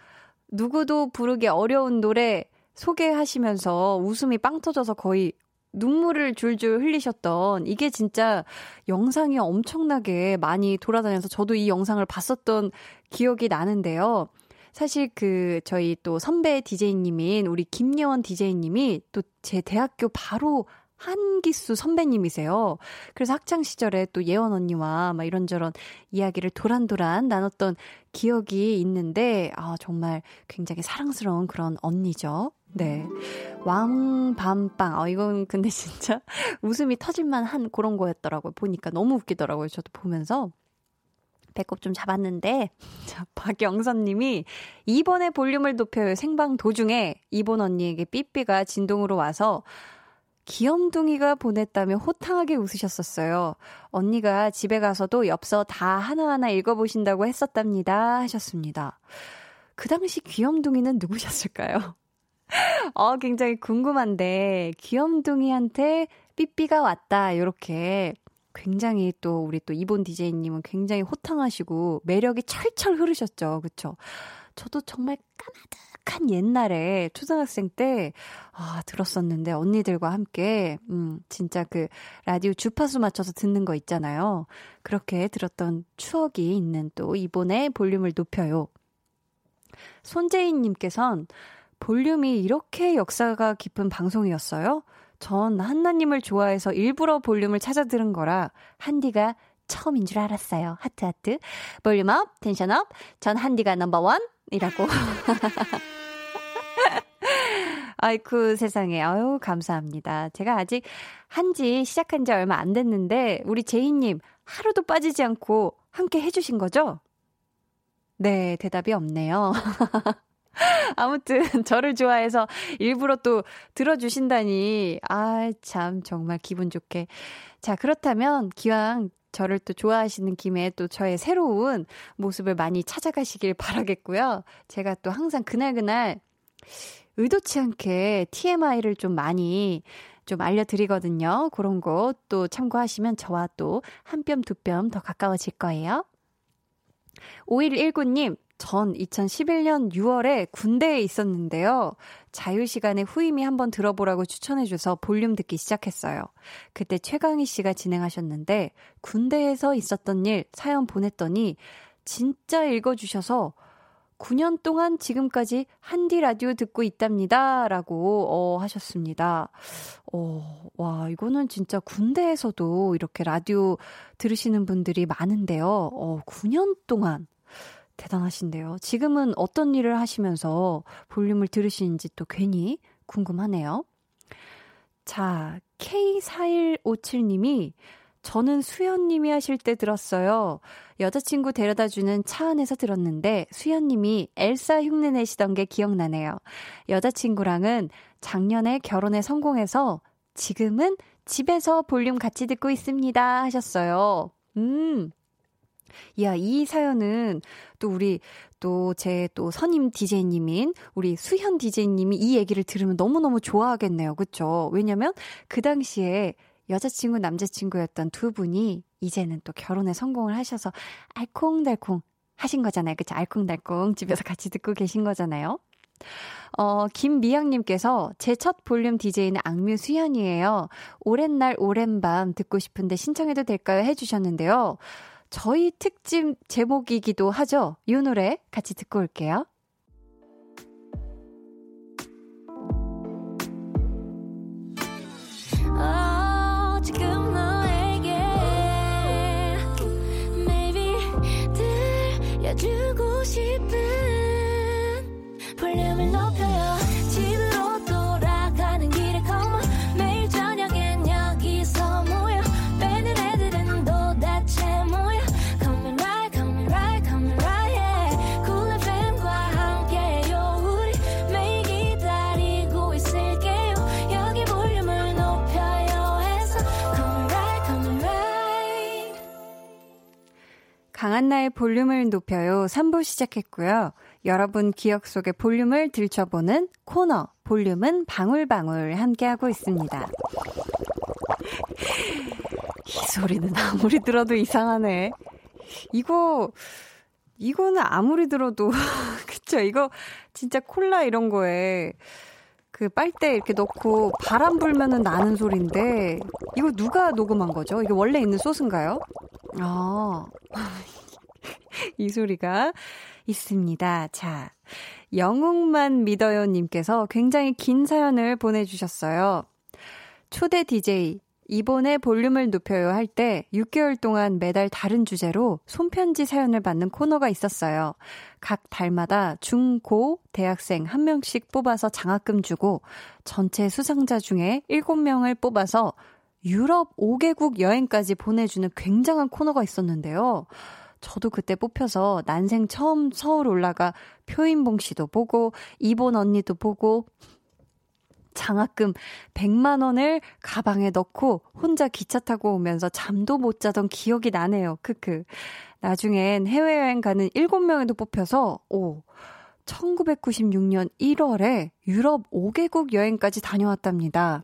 누구도 부르기 어려운 노래 소개하시면서 웃음이 빵 터져서 거의 눈물을 줄줄 흘리셨던 이게 진짜 영상이 엄청나게 많이 돌아다녀서 저도 이 영상을 봤었던 기억이 나는데요. 사실 그 저희 또 선배 DJ님인 우리 김예원 DJ님이 또 제 대학교 바로 한기수 선배님이세요. 그래서 학창 시절에 또 예원 언니와 막 이런저런 이야기를 도란도란 나눴던 기억이 있는데 아 정말 굉장히 사랑스러운 그런 언니죠. 네. 왕밤빵. 어, 이건 근데 진짜 웃음이 터질만 한 그런 거였더라고요. 보니까 너무 웃기더라고요. 저도 보면서. 배꼽 좀 잡았는데, 자, 박영선 님이 이번에 볼륨을 높여요. 생방 도중에 이번 언니에게 삐삐가 진동으로 와서 귀염둥이가 보냈다며 호탕하게 웃으셨었어요. 언니가 집에 가서도 엽서 다 하나하나 읽어보신다고 했었답니다. 하셨습니다. 그 당시 귀염둥이는 누구셨을까요? 어, 굉장히 궁금한데, 귀염둥이한테 삐삐가 왔다, 요렇게. 굉장히 또, 우리 또 이본 DJ님은 굉장히 호탕하시고, 매력이 철철 흐르셨죠. 그쵸? 저도 정말 까마득한 옛날에, 초등학생 때, 아, 들었었는데, 언니들과 함께, 음, 진짜 그, 라디오 주파수 맞춰서 듣는 거 있잖아요. 그렇게 들었던 추억이 있는 또, 이번에 볼륨을 높여요. 손재인님께선, 볼륨이 이렇게 역사가 깊은 방송이었어요? 전 한나님을 좋아해서 일부러 볼륨을 찾아 들은 거라 한디가 처음인 줄 알았어요. 하트 하트. Volume up, tension up. 전 한디가 number one 이라고. 아이쿠 세상에. 아유 감사합니다. 제가 아직 한디 시작한 지 얼마 안 됐는데 우리 제이님 하루도 빠지지 않고 함께 해주신 거죠? 네, 대답이 없네요. 아무튼 저를 좋아해서 일부러 또 들어주신다니 아 참 정말 기분 좋게 자 그렇다면 기왕 저를 또 좋아하시는 김에 또 저의 새로운 모습을 많이 찾아가시길 바라겠고요. 제가 또 항상 그날그날 의도치 않게 TMI를 좀 많이 좀 알려드리거든요. 그런 거 또 참고하시면 저와 또 한 뼘 두 뼘 더 가까워질 거예요. 5119님, 전 2011년 6월에 군대에 있었는데요. 자유시간에 후임이 한번 들어보라고 추천해줘서 볼륨 듣기 시작했어요. 그때 최강희 씨가 진행하셨는데, 군대에서 있었던 일 사연 보냈더니, 진짜 읽어주셔서, 9년 동안 지금까지 한디 라디오 듣고 있답니다. 라고, 어, 하셨습니다. 어, 와, 이거는 진짜 군대에서도 이렇게 라디오 들으시는 분들이 많은데요. 어, 9년 동안. 대단하신데요. 지금은 어떤 일을 하시면서 볼륨을 들으시는지 또 괜히 궁금하네요. 자, K4157님이 저는 수연님이 하실 때 들었어요. 여자친구 데려다 주는 차 안에서 들었는데 수연님이 엘사 흉내 내시던 게 기억나네요. 여자친구랑은 작년에 결혼에 성공해서 지금은 집에서 볼륨 같이 듣고 있습니다 하셨어요. 음, 야, 이 사연은 또 우리 또 제또 선임 DJ님인 우리 수현 DJ님이 이 얘기를 들으면 너무너무 좋아하겠네요. 그쵸? 왜냐면 그 당시에 여자친구, 남자친구였던 두 분이 이제는 또 결혼에 성공을 하셔서 알콩달콩 하신 거잖아요. 그쵸? 알콩달콩 집에서 같이 듣고 계신 거잖아요. 어, 김미영님께서 제 첫 볼륨 DJ는 악뮤 수현이에요. 오랜 날, 오랜 밤 듣고 싶은데 신청해도 될까요? 해주셨는데요. 저희 특집 제목이기도 하죠. 이 노래 같이 듣고 올게요. 주고 강한나의 볼륨을 높여요 3부 시작했고요. 여러분 기억 속의 볼륨을 들춰보는 코너 볼륨은 방울방울 함께하고 있습니다. 이 소리는 아무리 들어도 이상하네. 이거 이거는 아무리 들어도 그쵸 이거 진짜 콜라 이런 거에 그 빨대 이렇게 넣고 바람 불면은 나는 소리인데 이거 누가 녹음한 거죠? 이게 원래 있는 소스인가요? 아. 이 소리가 있습니다. 자, 영웅만 믿어요 님께서 굉장히 긴 사연을 보내주셨어요. 초대 DJ, 이번에 볼륨을 높여요 할 때 6개월 동안 매달 다른 주제로 손편지 사연을 받는 코너가 있었어요. 각 달마다 중, 고, 대학생 한 명씩 뽑아서 장학금 주고 전체 수상자 중에 7명을 뽑아서 유럽 5개국 여행까지 보내주는 굉장한 코너가 있었는데요. 저도 그때 뽑혀서 난생 처음 서울 올라가 표인봉 씨도 보고, 이본 언니도 보고, 장학금 100만 원을 가방에 넣고 혼자 기차 타고 오면서 잠도 못 자던 기억이 나네요. 크크. 나중엔 해외여행 가는 7명에도 뽑혀서, 오, 1996년 1월에 유럽 5개국 여행까지 다녀왔답니다.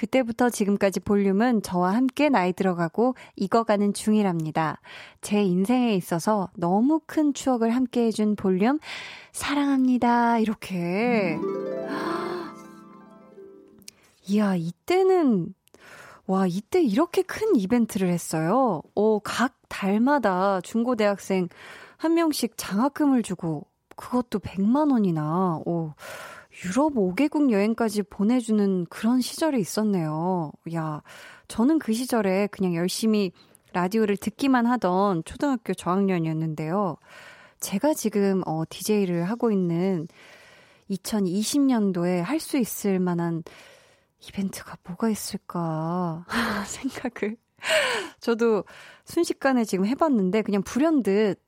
그때부터 지금까지 볼륨은 저와 함께 나이 들어가고 익어가는 중이랍니다. 제 인생에 있어서 너무 큰 추억을 함께 해준 볼륨, 사랑합니다. 이렇게. 이야, 이때는, 와, 이때 이렇게 큰 이벤트를 했어요. 어, 각 달마다 중고대학생 한 명씩 장학금을 주고, 그것도 100만 원이나, 오, 유럽 5개국 여행까지 보내주는 그런 시절이 있었네요. 야, 저는 그 시절에 그냥 열심히 라디오를 듣기만 하던 초등학교 저학년이었는데요. 제가 지금, 어, DJ를 하고 있는 2020년도에 할 수 있을 만한 이벤트가 뭐가 있을까 생각을 저도 순식간에 지금 해봤는데 그냥 불현듯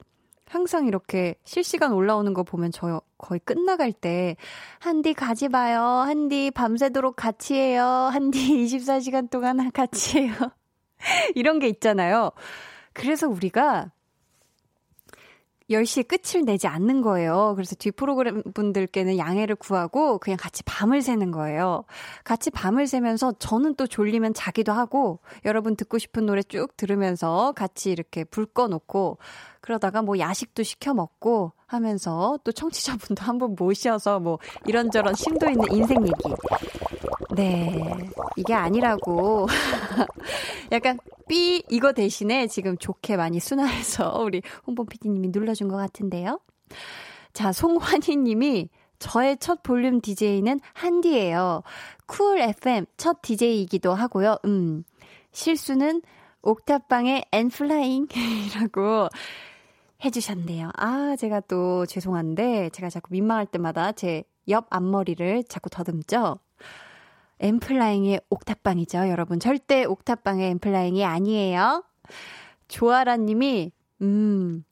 항상 이렇게 실시간 올라오는 거 보면 저 거의 끝나갈 때 한디 가지 마요. 한디 밤새도록 같이 해요. 한디 24시간 동안 같이 해요. 이런 게 있잖아요. 그래서 우리가 10시에 끝을 내지 않는 거예요. 그래서 뒤 프로그램 분들께는 양해를 구하고 그냥 같이 밤을 새는 거예요. 같이 밤을 새면서 저는 또 졸리면 자기도 하고 여러분 듣고 싶은 노래 쭉 들으면서 같이 이렇게 불 꺼놓고 그러다가 뭐 야식도 시켜 먹고 하면서 또 청취자분도 한번 모셔서 뭐 이런저런 심도 있는 인생 얘기. 네. 이게 아니라고. 약간 삐 이거 대신에 지금 좋게 많이 순화해서 우리 홍범 PD님이 눌러준 것 같은데요. 자, 송환희 님이 저의 첫 볼륨 DJ는 한디예요. 쿨 FM 첫 DJ이기도 하고요. 음. 실수는 옥탑방의 엔플라잉이라고 해주셨네요. 아, 제가 또 죄송한데, 제가 자꾸 민망할 때마다 제 옆 앞머리를 자꾸 더듬죠? 엔플라잉의 옥탑방이죠, 여러분. 절대 옥탑방의 엔플라잉이 아니에요. 조아라 님이, 음,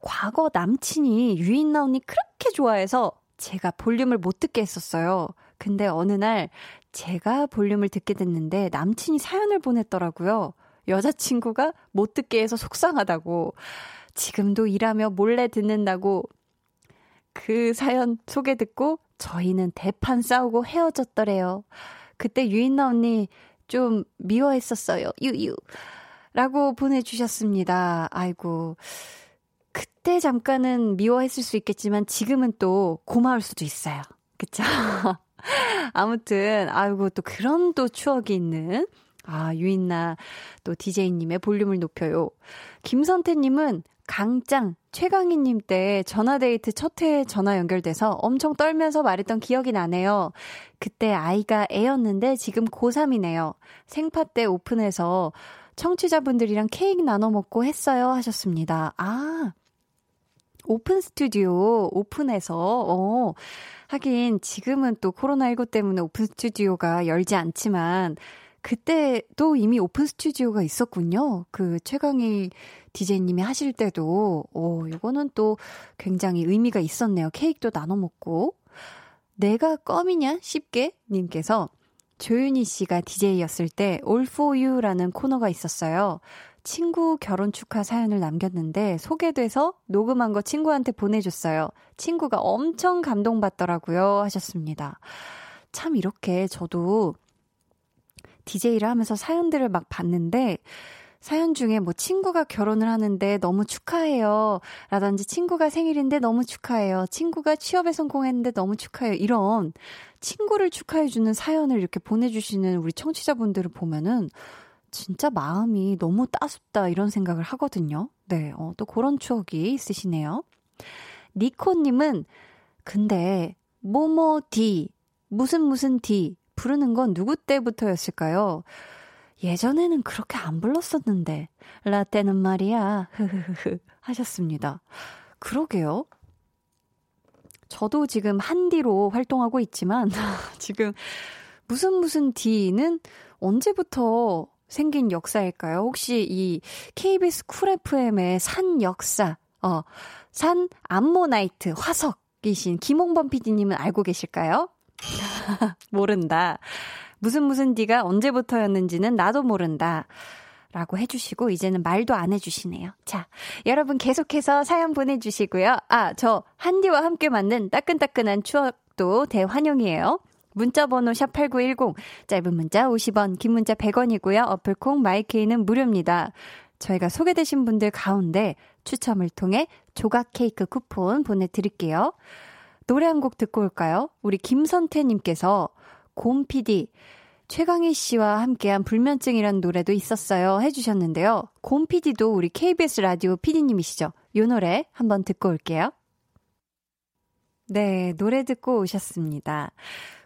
과거 남친이 유인나 언니 그렇게 좋아해서 제가 볼륨을 못 듣게 했었어요. 근데 어느 날 제가 볼륨을 듣게 됐는데 남친이 사연을 보냈더라고요. 여자친구가 못 듣게 해서 속상하다고. 지금도 일하며 몰래 듣는다고 그 사연 소개 듣고 저희는 대판 싸우고 헤어졌더래요. 그때 유인나 언니 좀 미워했었어요. 유유. 라고 보내주셨습니다. 아이고. 그때 잠깐은 미워했을 수 있겠지만 지금은 또 고마울 수도 있어요. 그쵸? 아무튼, 아이고, 또 그런 또 추억이 있는, 아, 유인나 또 DJ님의 볼륨을 높여요. 김선태님은 강짱, 최강희님 때 전화데이트 첫 회 전화 연결돼서 엄청 떨면서 말했던 기억이 나네요. 그때 아이가 애였는데 지금 고3이네요. 생파 때 오픈해서 청취자분들이랑 케이크 나눠 먹고 했어요 하셨습니다. 아, 오픈 스튜디오 오픈해서, 어, 하긴 지금은 또 코로나19 때문에 오픈 스튜디오가 열지 않지만 그때도 이미 오픈 스튜디오가 있었군요. 그 최강희 디제이님이 하실 때도, 오, 이거는 또 굉장히 의미가 있었네요. 케이크도 나눠 먹고. 내가 껌이냐? 쉽게? 님께서 조윤희 씨가 DJ였을 때 All For You라는 코너가 있었어요. 친구 결혼 축하 사연을 남겼는데 소개돼서 녹음한 거 친구한테 보내줬어요. 친구가 엄청 감동받더라고요. 하셨습니다. 참 이렇게 저도 DJ를 하면서 사연들을 막 봤는데 사연 중에 뭐 친구가 결혼을 하는데 너무 축하해요. 라든지 친구가 생일인데 너무 축하해요. 친구가 취업에 성공했는데 너무 축하해요. 이런 친구를 축하해주는 사연을 이렇게 보내주시는 우리 청취자분들을 보면은 진짜 마음이 너무 따숩다 이런 생각을 하거든요. 네, 어, 또 그런 추억이 있으시네요. 니코님은 근데 뭐뭐 디 무슨 무슨 디 부르는 건 누구 때부터였을까요? 예전에는 그렇게 안 불렀었는데 라떼는 말이야 흐흐흐 하셨습니다. 그러게요. 저도 지금 한디로 활동하고 있지만 지금 무슨 무슨 디는 언제부터 생긴 역사일까요? 혹시 이 KBS 쿨 FM의 산 역사, 어, 산 암모나이트 화석이신 김홍범 PD님은 알고 계실까요? 모른다. 무슨 무슨 디가 언제부터였는지는 나도 모른다. 라고 해주시고, 이제는 말도 안 해주시네요. 자, 여러분 계속해서 사연 보내주시고요. 아, 저 한디와 함께 만든 따끈따끈한 추억도 대환영이에요. 문자번호 샵8910, 짧은 문자 50원, 긴 문자 100원이고요. 어플콩 마이케이는 무료입니다. 저희가 소개되신 분들 가운데 추첨을 통해 조각 케이크 쿠폰 보내드릴게요. 노래 한 곡 듣고 올까요? 우리 김선태님께서 곰 PD, 최강희 씨와 함께한 불면증이라는 노래도 있었어요. 해주셨는데요. 곰 PD도 우리 KBS 라디오 PD님이시죠? 요 노래 한번 듣고 올게요. 네, 노래 듣고 오셨습니다.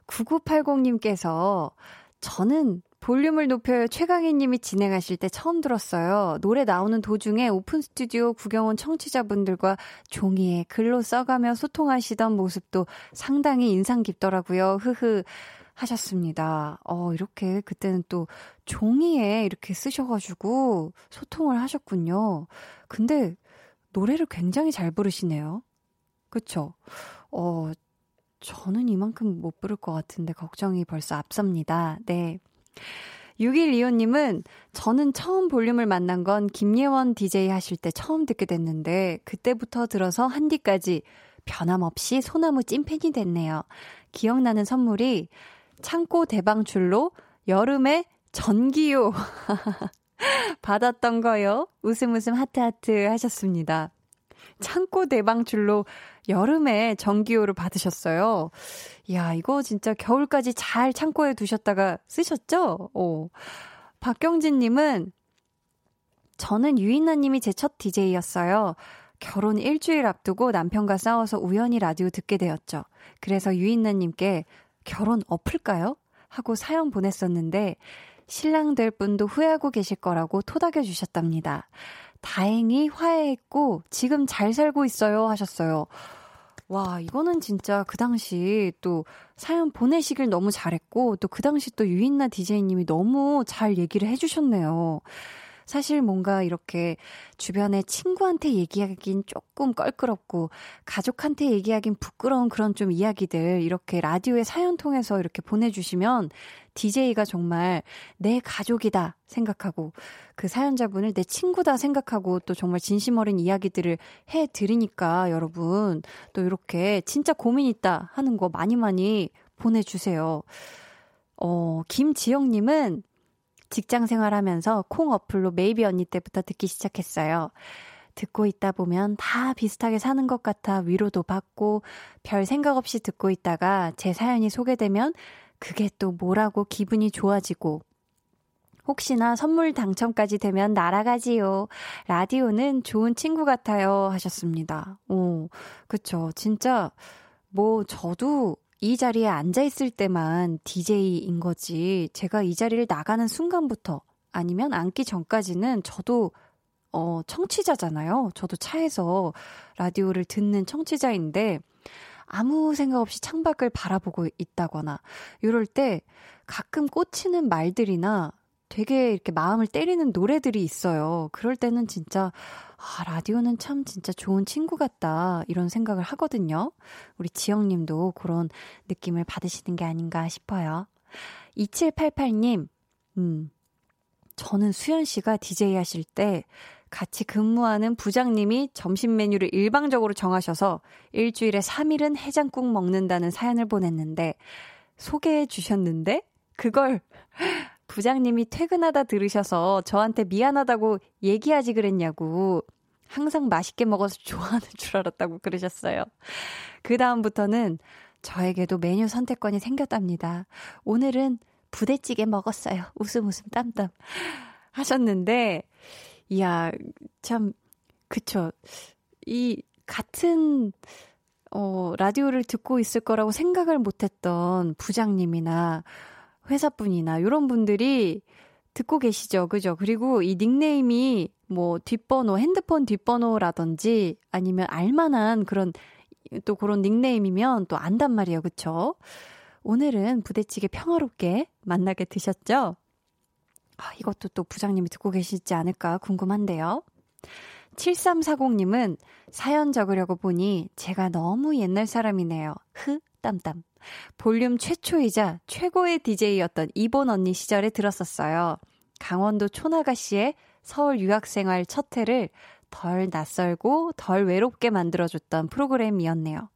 9980님께서 저는 볼륨을 높여요 최강희 님이 진행하실 때 처음 들었어요. 노래 나오는 도중에 오픈 스튜디오 구경 온 청취자분들과 종이에 글로 써가며 소통하시던 모습도 상당히 인상 깊더라고요. 흐흐. 하셨습니다. 어, 이렇게 그때는 또 종이에 이렇게 쓰셔가지고 소통을 하셨군요. 근데 노래를 굉장히 잘 부르시네요. 그쵸? 어, 저는 이만큼 못 부를 것 같은데 걱정이 벌써 앞섭니다. 네. 6125님은 저는 처음 볼륨을 만난 건 김예원 DJ 하실 때 처음 듣게 됐는데 그때부터 들어서 한디까지 변함없이 소나무 찐팬이 됐네요. 기억나는 선물이 창고 대방출로 여름에 전기요 받았던 거요. 웃음 웃음 하트 하트 하셨습니다. 창고 대방출로 여름에 전기요를 받으셨어요. 이야, 이거 진짜 겨울까지 잘 창고에 두셨다가 쓰셨죠? 오. 박경진 님은 저는 유인나 님이 제 첫 DJ였어요. 결혼 일주일 앞두고 남편과 싸워서 우연히 라디오 듣게 되었죠. 그래서 유인나 님께 결혼 엎을까요? 하고 사연 보냈었는데 신랑 될 분도 후회하고 계실 거라고 토닥여 주셨답니다. 다행히 화해했고 지금 잘 살고 있어요 하셨어요. 와, 이거는 진짜 그 당시 또 사연 보내시길 너무 잘했고 또 그 당시 또 유인나 디제이님이 너무 잘 얘기를 해주셨네요. 사실 뭔가 이렇게 주변에 친구한테 얘기하긴 조금 껄끄럽고 가족한테 얘기하긴 부끄러운 그런 좀 이야기들 이렇게 라디오의 사연 통해서 이렇게 보내주시면 DJ가 정말 내 가족이다 생각하고 그 사연자분을 내 친구다 생각하고 또 정말 진심 어린 이야기들을 해 드리니까 여러분 또 이렇게 진짜 고민 있다 하는 거 많이 많이 보내주세요. 어, 김지영님은 직장 생활하면서 콩 어플로 메이비 언니 때부터 듣기 시작했어요. 듣고 있다 보면 다 비슷하게 사는 것 같아 위로도 받고 별 생각 없이 듣고 있다가 제 사연이 소개되면 그게 또 뭐라고 기분이 좋아지고 혹시나 선물 당첨까지 되면 날아가지요. 라디오는 좋은 친구 같아요. 하셨습니다. 오, 그쵸. 진짜, 뭐, 저도 이 자리에 앉아 있을 때만 DJ인 거지. 제가 이 자리를 나가는 순간부터 아니면 앉기 전까지는 저도 어, 청취자잖아요. 저도 차에서 라디오를 듣는 청취자인데 아무 생각 없이 창밖을 바라보고 있다거나 이럴 때 가끔 꽂히는 말들이나 되게 이렇게 마음을 때리는 노래들이 있어요. 그럴 때는 진짜 아, 라디오는 참 진짜 좋은 친구 같다. 이런 생각을 하거든요. 우리 지영 님도 그런 느낌을 받으시는 게 아닌가 싶어요. 2788님, 음. 저는 수현 씨가 DJ 하실 때 같이 근무하는 부장님이 점심 메뉴를 일방적으로 정하셔서 일주일에 3일은 해장국 먹는다는 사연을 보냈는데 소개해 주셨는데 그걸 부장님이 퇴근하다 들으셔서 저한테 미안하다고 얘기하지 그랬냐고 항상 맛있게 먹어서 좋아하는 줄 알았다고 그러셨어요. 그 다음부터는 저에게도 메뉴 선택권이 생겼답니다. 오늘은 부대찌개 먹었어요. 웃음 웃음 땀땀 하셨는데 이야, 참, 그쵸. 이, 같은, 어, 라디오를 듣고 있을 거라고 생각을 못 했던 부장님이나 회사분이나 이런 분들이 듣고 계시죠. 그죠? 그리고 이 닉네임이 뭐 뒷번호, 핸드폰 뒷번호라든지 아니면 알만한 그런 또 그런 닉네임이면 또 안단 말이에요. 그쵸? 오늘은 부대찌개 평화롭게 만나게 드셨죠? 아, 이것도 또 부장님이 듣고 계시지 않을까 궁금한데요. 7340님은 사연 적으려고 보니 제가 너무 옛날 사람이네요. 흐, 땀땀. 볼륨 최초이자 최고의 DJ였던 이본 언니 시절에 들었었어요. 강원도 초나가시의 서울 유학생활 첫 해를 덜 낯설고 덜 외롭게 만들어줬던 프로그램이었네요.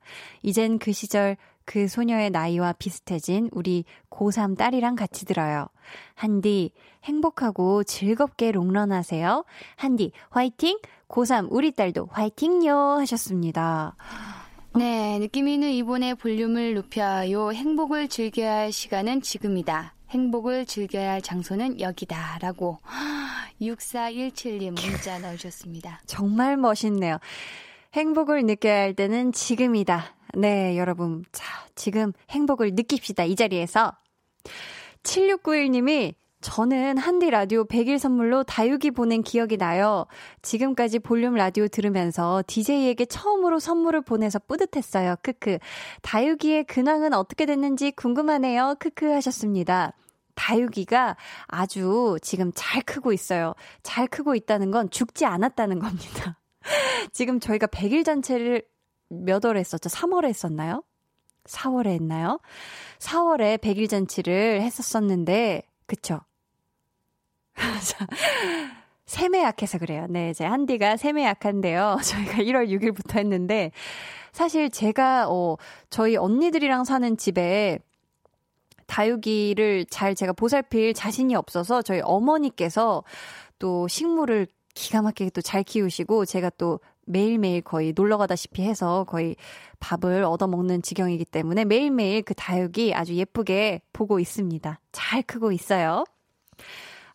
이젠 그 시절 그 소녀의 나이와 비슷해진 우리 고3 딸이랑 같이 들어요. 한디, 행복하고 즐겁게 롱런 하세요. 한디, 화이팅! 고3 우리 딸도 화이팅요! 하셨습니다. 네, 느낌 있는 이번에 볼륨을 높여요. 행복을 즐겨야 할 시간은 지금이다. 행복을 즐겨야 할 장소는 여기다. 라고 6417님 문자 넣으셨습니다. 정말 멋있네요. 행복을 느껴야 할 때는 지금이다. 네, 여러분. 자, 지금 행복을 느낍시다. 이 자리에서. 7691님이 저는 한디 라디오 100일 선물로 다육이 보낸 기억이 나요. 지금까지 볼륨 라디오 들으면서 DJ에게 처음으로 선물을 보내서 뿌듯했어요. 크크. 다육이의 근황은 어떻게 됐는지 궁금하네요. 크크 하셨습니다. 다육이가 아주 지금 잘 크고 있어요. 잘 크고 있다는 건 죽지 않았다는 겁니다. 지금 저희가 100일 잔치를 몇 월에 했었죠? 3월에 했었나요? 4월에 했나요? 4월에 100일 잔치를 했었었는데, 그쵸? 샘에 약해서 그래요. 네, 제 한디가 샘에 약한데요. 저희가 1월 6일부터 했는데, 사실 제가, 어, 저희 언니들이랑 사는 집에 다육이를 잘 제가 보살필 자신이 없어서 저희 어머니께서 또 식물을 기가 막히게 또 잘 키우시고 제가 또 매일매일 거의 놀러 가다시피 해서 거의 밥을 얻어 먹는 지경이기 때문에 매일매일 그 다육이 아주 예쁘게 보고 있습니다. 잘 크고 있어요.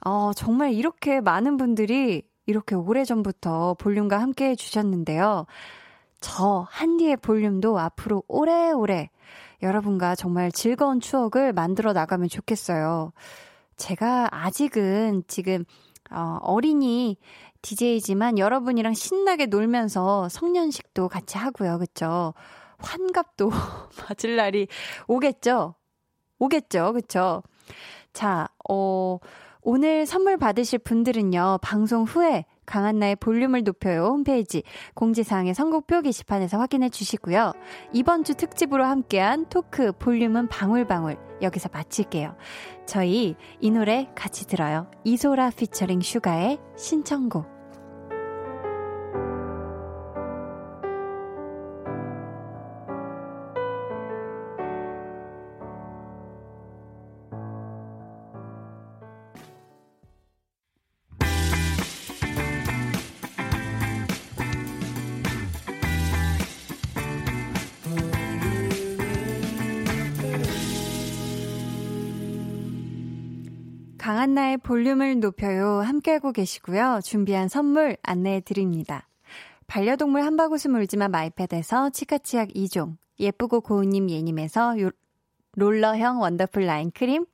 어, 정말 이렇게 많은 분들이 이렇게 오래전부터 볼륨과 함께 해주셨는데요. 저 한디의 볼륨도 앞으로 오래오래 여러분과 정말 즐거운 추억을 만들어 나가면 좋겠어요. 제가 아직은 지금 어, 어린이 DJ지만 여러분이랑 신나게 놀면서 성년식도 같이 하고요. 그쵸? 환갑도 맞을 날이 오겠죠? 오겠죠? 그쵸? 자, 어, 오늘 선물 받으실 분들은요, 방송 후에 강한나의 볼륨을 높여요 홈페이지 공지사항의 선곡표 게시판에서 확인해 주시고요. 이번 주 특집으로 함께한 토크 볼륨은 방울방울 여기서 마칠게요. 저희 이 노래 같이 들어요. 이소라 피처링 슈가의 신청곡. 한나의 볼륨을 높여요. 함께하고 계시고요. 준비한 선물 안내해 드립니다. 반려동물 한바구음 울지마 마이패드에서 치카치약 2종, 예쁘고 고운님 예님에서 요, 롤러형 원더풀 라인 크림,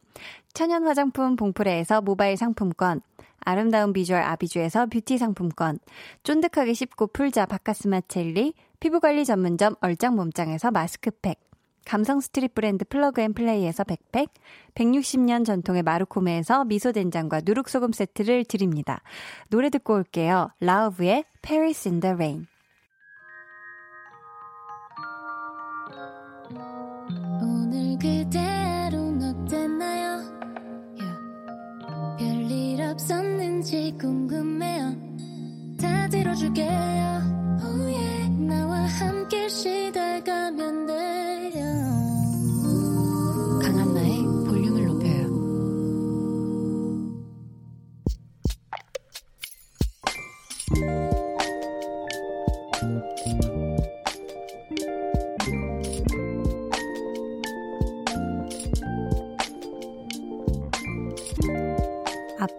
천연 화장품 봉프레에서 모바일 상품권, 아름다운 비주얼 아비주에서 뷰티 상품권, 쫀득하게 씹고 풀자 바카스마 첼리, 피부관리 전문점 얼짱 몸짱에서 마스크팩, 감성 스트릿 브랜드 플러그 앤 플레이에서 백팩, 160년 전통의 마루코메에서 미소 된장과 누룩소금 세트를 드립니다. 노래 듣고 올게요. 라우브의 Paris in the Rain. 오늘 그대로 어땠나요? Yeah. 별일 없 없었는지 궁금해요 다 들어줄게요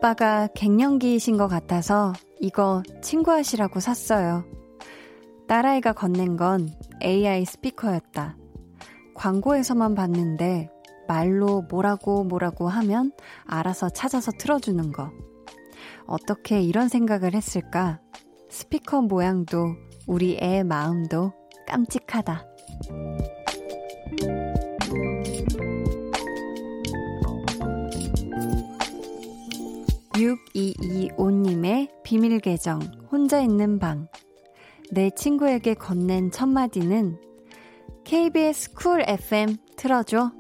아빠가 갱년기이신 것 같아서 이거 친구 하시라고 샀어요. 딸아이가 건넨 건 AI 스피커였다. 광고에서만 봤는데 말로 뭐라고 뭐라고 하면 알아서 찾아서 틀어주는 거. 어떻게 이런 생각을 했을까? 스피커 모양도 우리 애 마음도 깜찍하다. 6225님의 비밀 계정, 혼자 있는 방. 내 친구에게 건넨 첫마디는 KBS Cool FM 틀어줘.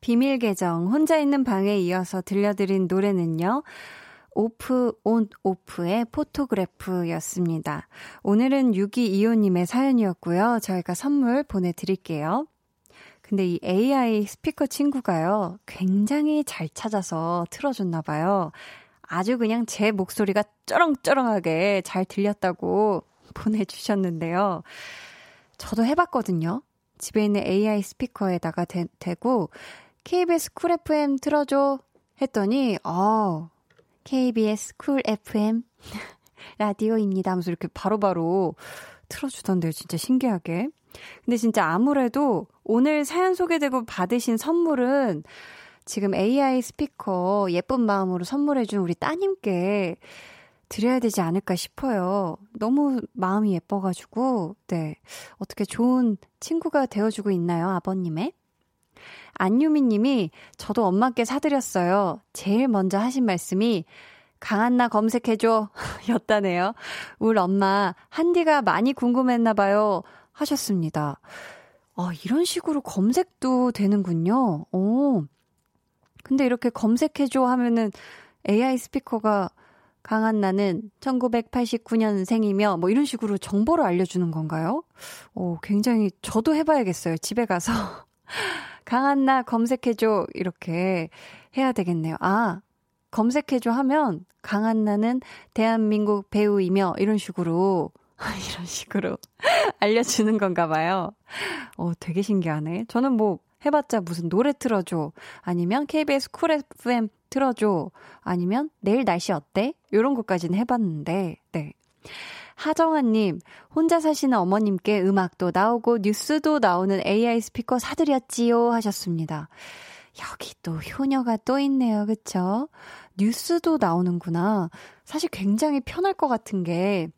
비밀 계정, 혼자 있는 방에 이어서 들려드린 노래는요. Off, On, Off의 Photograph였습니다. 오늘은 6225님의 사연이었고요. 저희가 선물 보내드릴게요. 근데 이 AI 스피커 친구가요, 굉장히 잘 찾아서 틀어줬나 봐요. 아주 그냥 제 목소리가 쩌렁쩌렁하게 잘 들렸다고 보내주셨는데요. 저도 해봤거든요. 집에 있는 AI 스피커에다가 대, 대고 KBS Cool FM 틀어줘 했더니, 어, KBS Cool FM 라디오입니다 하면서 이렇게 바로바로 바로 틀어주던데요. 진짜 신기하게. 근데 진짜 아무래도 오늘 사연 소개되고 받으신 선물은 지금 AI 스피커 예쁜 마음으로 선물해준 우리 따님께 드려야 되지 않을까 싶어요. 너무 마음이 예뻐가지고, 네. 어떻게 좋은 친구가 되어주고 있나요, 아버님의? 안유미 님이 저도 엄마께 사드렸어요. 제일 먼저 하신 말씀이 강한나 검색해줘 였다네요. 우리 엄마 한디가 많이 궁금했나봐요. 하셨습니다. 아, 이런 식으로 검색도 되는군요. 오. 근데 이렇게 검색해줘 하면은 AI 스피커가 강한 나는 1989년생이며 뭐 이런 식으로 정보를 알려주는 건가요? 오, 굉장히 저도 해봐야겠어요. 집에 가서. 강한 나 검색해줘. 이렇게 해야 되겠네요. 아, 검색해줘 하면 강한나는 대한민국 배우이며 이런 식으로 이런 식으로 알려주는 건가 봐요. 어, 되게 신기하네. 저는 뭐 해봤자 무슨 노래 틀어줘. 아니면 KBS Cool FM 틀어줘. 아니면 내일 날씨 어때? 이런 것까지는 해봤는데, 네. 하정아님, 혼자 사시는 어머님께 음악도 나오고 뉴스도 나오는 AI 스피커 사드렸지요 하셨습니다. 여기 또 효녀가 또 있네요. 그쵸? 뉴스도 나오는구나. 사실 굉장히 편할 것 같은 게,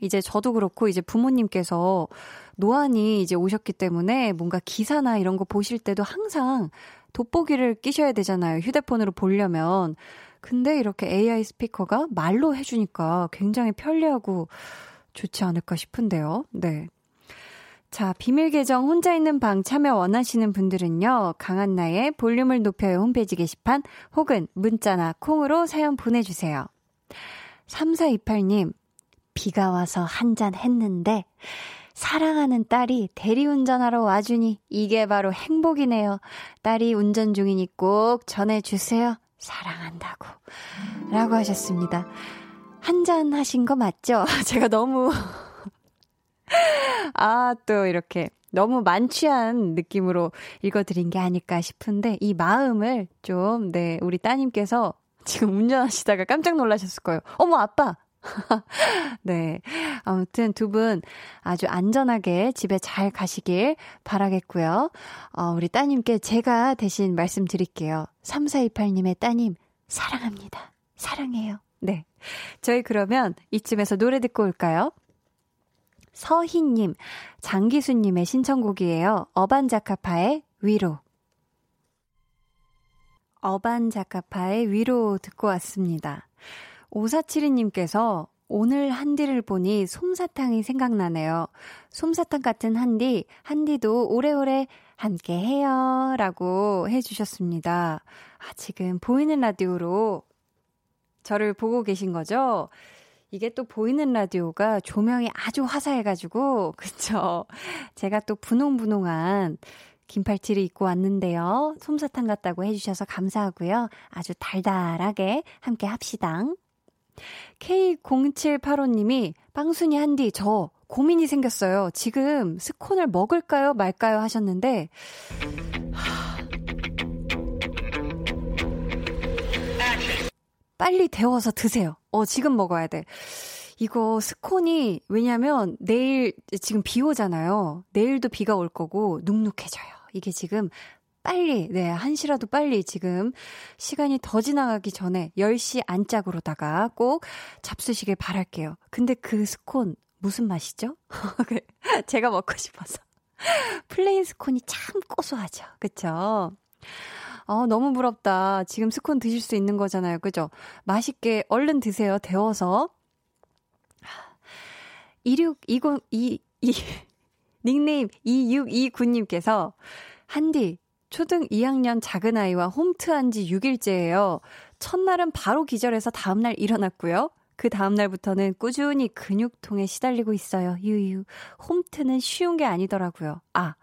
이제 저도 그렇고 이제 부모님께서 노안이 이제 오셨기 때문에 뭔가 기사나 이런 거 보실 때도 항상 돋보기를 끼셔야 되잖아요. 휴대폰으로 보려면. 근데 이렇게 AI 스피커가 말로 해주니까 굉장히 편리하고 좋지 않을까 싶은데요. 네. 자, 비밀 계정 혼자 있는 방 참여 원하시는 분들은요, 강한나의 볼륨을 높여요 홈페이지 게시판 혹은 문자나 콩으로 사연 보내주세요. 3428님, 비가 와서 한잔 했는데 사랑하는 딸이 대리운전하러 와주니 이게 바로 행복이네요. 딸이 운전 중이니 꼭 전해주세요. 사랑한다고. 라고 하셨습니다. 한잔 하신 거 맞죠? 제가 너무, 아, 또 이렇게 너무 만취한 느낌으로 읽어드린 게 아닐까 싶은데 이 마음을 좀, 네, 우리 따님께서 지금 운전하시다가 깜짝 놀라셨을 거예요. 어머, 아빠! 네. 아무튼 두 분 아주 안전하게 집에 잘 가시길 바라겠고요. 어, 우리 따님께 제가 대신 말씀드릴게요. 3428님의 따님, 사랑합니다. 사랑해요. 네. 저희 그러면 이쯤에서 노래 듣고 올까요? 서희님, 장기수님의 신청곡이에요. 어반자카파의 위로. 어반자카파의 위로 듣고 왔습니다. 5472님께서 오늘 한디를 보니 솜사탕이 생각나네요. 솜사탕 같은 한디, 한디도 오래오래 함께 해요. 라고 해주셨습니다. 아, 지금 보이는 라디오로 저를 보고 계신 거죠? 이게 또 보이는 라디오가 조명이 아주 화사해가지고, 그쵸? 제가 또 분홍분홍한 긴팔티를 입고 왔는데요. 솜사탕 같다고 해주셔서 감사하고요. 아주 달달하게 함께 합시다. K0785님이 빵순이 한디 저 고민이 생겼어요. 지금 스콘을 먹을까요 말까요 하셨는데 빨리 데워서 드세요. 어 지금 먹어야 돼. 이거 스콘이 왜냐면 내일 지금 비 오잖아요. 내일도 비가 올 거고 눅눅해져요. 이게 지금 빨리, 네, 한시라도 빨리 지금 시간이 더 지나가기 전에 10시 안짝으로다가 꼭 잡수시길 바랄게요. 근데 그 스콘 무슨 맛이죠? 제가 먹고 싶어서. plain 스콘이 참 고소하죠. 그쵸? 어, 너무 부럽다. 지금 스콘 드실 수 있는 거잖아요. 그죠? 맛있게 얼른 드세요. 데워서. 2620, 2, 2, 닉네임 2629님께서, 한디, 초등 2학년 작은 아이와 홈트한 지 6일째예요. 첫날은 바로 기절해서 다음날 일어났고요. 그 다음날부터는 꾸준히 근육통에 시달리고 있어요. 유유. 홈트는 쉬운 게 아니더라고요. 아,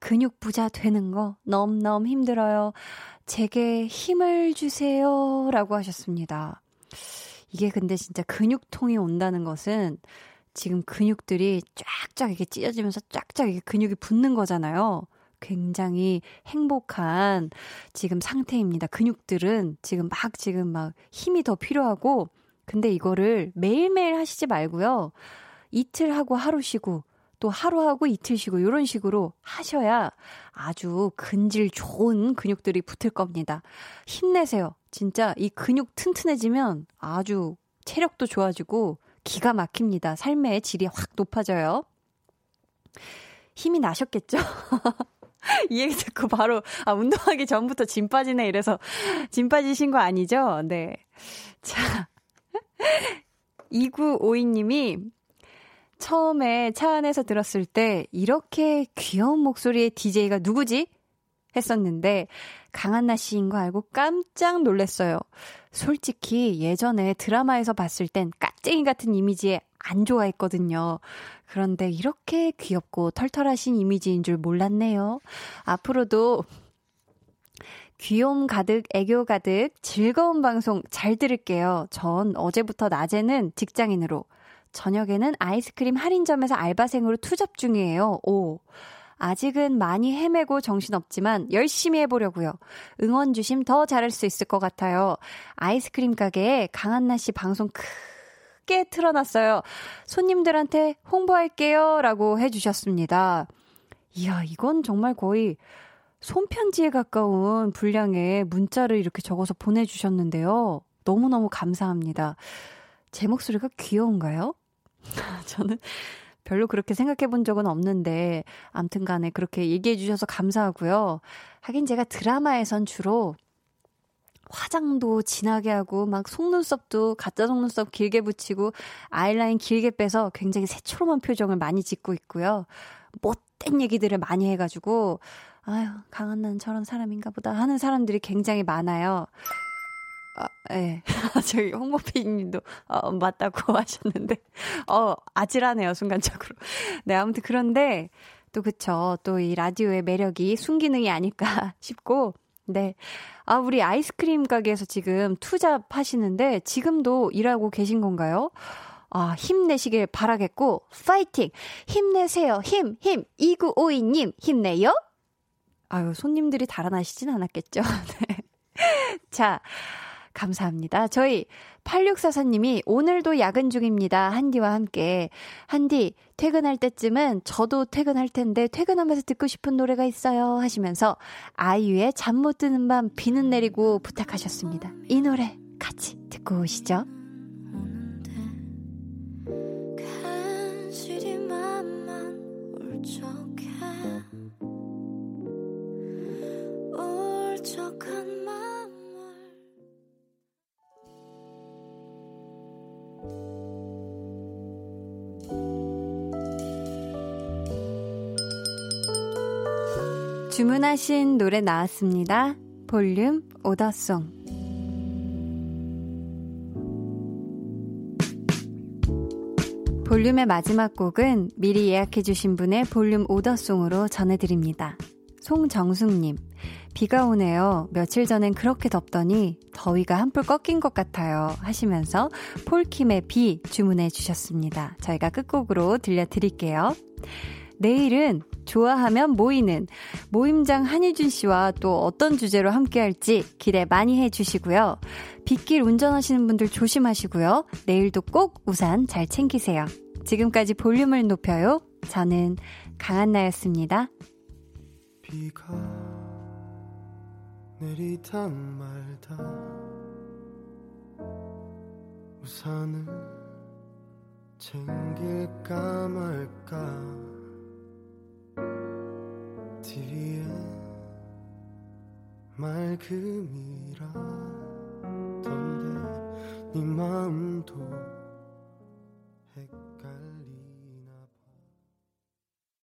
근육 부자 되는 거 너무너무 힘들어요. 제게 힘을 주세요. 라고 하셨습니다. 이게 근데 진짜 근육통이 온다는 것은 지금 근육들이 쫙쫙 이렇게 찢어지면서 쫙쫙 이게 근육이 붙는 거잖아요. 굉장히 행복한 지금 상태입니다. 근육들은 지금 막 지금 막 힘이 더 필요하고 근데 이거를 매일매일 하시지 말고요. 이틀 하고 하루 쉬고 또 하루 하고 이틀 쉬고 이런 식으로 하셔야 아주 근질 좋은 근육들이 붙을 겁니다. 힘내세요. 진짜 이 근육 튼튼해지면 아주 체력도 좋아지고 기가 막힙니다. 삶의 질이 확 높아져요. 힘이 나셨겠죠? 이 얘기 듣고 바로, 아, 운동하기 전부터 짐 빠지네. 이래서, 짐 빠지신 거 아니죠? 네. 자. 2952님이 처음에 차 안에서 들었을 때 이렇게 귀여운 목소리의 DJ가 누구지? 했었는데 강한나 씨인 거 알고 깜짝 놀랐어요. 솔직히 예전에 드라마에서 봤을 땐 깍쟁이 같은 이미지에 안 좋아했거든요. 그런데 이렇게 귀엽고 털털하신 이미지인 줄 몰랐네요. 앞으로도 귀여움 가득, 애교 가득, 즐거운 방송 잘 들을게요. 전 어제부터 낮에는 직장인으로, 저녁에는 아이스크림 할인점에서 알바생으로 투잡 중이에요. 오. 아직은 많이 헤매고 정신없지만 열심히 해보려고요. 응원 주심 더 잘할 수 있을 것 같아요. 아이스크림 가게에 강한나 씨 방송 크게 틀어놨어요. 손님들한테 홍보할게요. 라고 해주셨습니다. 이야, 이건 정말 거의 손편지에 가까운 분량의 문자를 이렇게 적어서 보내주셨는데요. 너무너무 감사합니다. 제 목소리가 귀여운가요? 저는 별로 그렇게 생각해 본 적은 없는데, 암튼 간에 그렇게 얘기해 주셔서 감사하고요. 하긴 제가 드라마에선 주로 화장도 진하게 하고, 막 속눈썹도 가짜 속눈썹 길게 붙이고, 아이라인 길게 빼서 굉장히 새초롬한 표정을 많이 짓고 있고요. 못된 얘기들을 많이 해가지고, 아유, 강한나는 저런 사람인가 보다 하는 사람들이 굉장히 많아요. 아, 예. 저기 홍보 PD님도 어, 맞다고 하셨는데, 어, 아찔하네요, 순간적으로. 네, 아무튼 그런데, 또 그쵸. 또 이 라디오의 매력이 순기능이 아닐까 싶고, 네. 아, 우리 아이스크림 가게에서 지금 투잡 하시는데, 지금도 일하고 계신 건가요? 아, 힘내시길 바라겠고, 파이팅! 힘내세요, 힘, 힘! 2952님, 힘내요! 아유, 손님들이 달아나시진 않았겠죠. 네. 자, 감사합니다. 저희 8644님이 오늘도 야근 중입니다. 한디와 함께. 한디, 퇴근할 때쯤은 저도 퇴근할 텐데 퇴근하면서 듣고 싶은 노래가 있어요. 하시면서 아이유의 잠 못 드는 밤 비는 내리고 부탁하셨습니다. 이 노래 같이 듣고 오시죠. 주문하신 노래 나왔습니다. 볼륨 오더송. 볼륨의 마지막 곡은 미리 예약해주신 분의 볼륨 오더송으로 전해드립니다. 송정숙님, 비가 오네요. 며칠 전엔 그렇게 덥더니 더위가 한풀 꺾인 것 같아요. 하시면서 폴킴의 비 주문해 주셨습니다. 저희가 끝곡으로 들려드릴게요. 내일은 좋아하면 모이는 모임장 한희준 씨와 또 어떤 주제로 함께 할지 기대 많이 해 주시고요. 빗길 운전하시는 분들 조심하시고요. 내일도 꼭 우산 잘 챙기세요. 지금까지 볼륨을 높여요. 저는 강한나였습니다. 비가 내리다 말다 우산을 챙길까 말까 TV에 맑음이라던데 네 마음도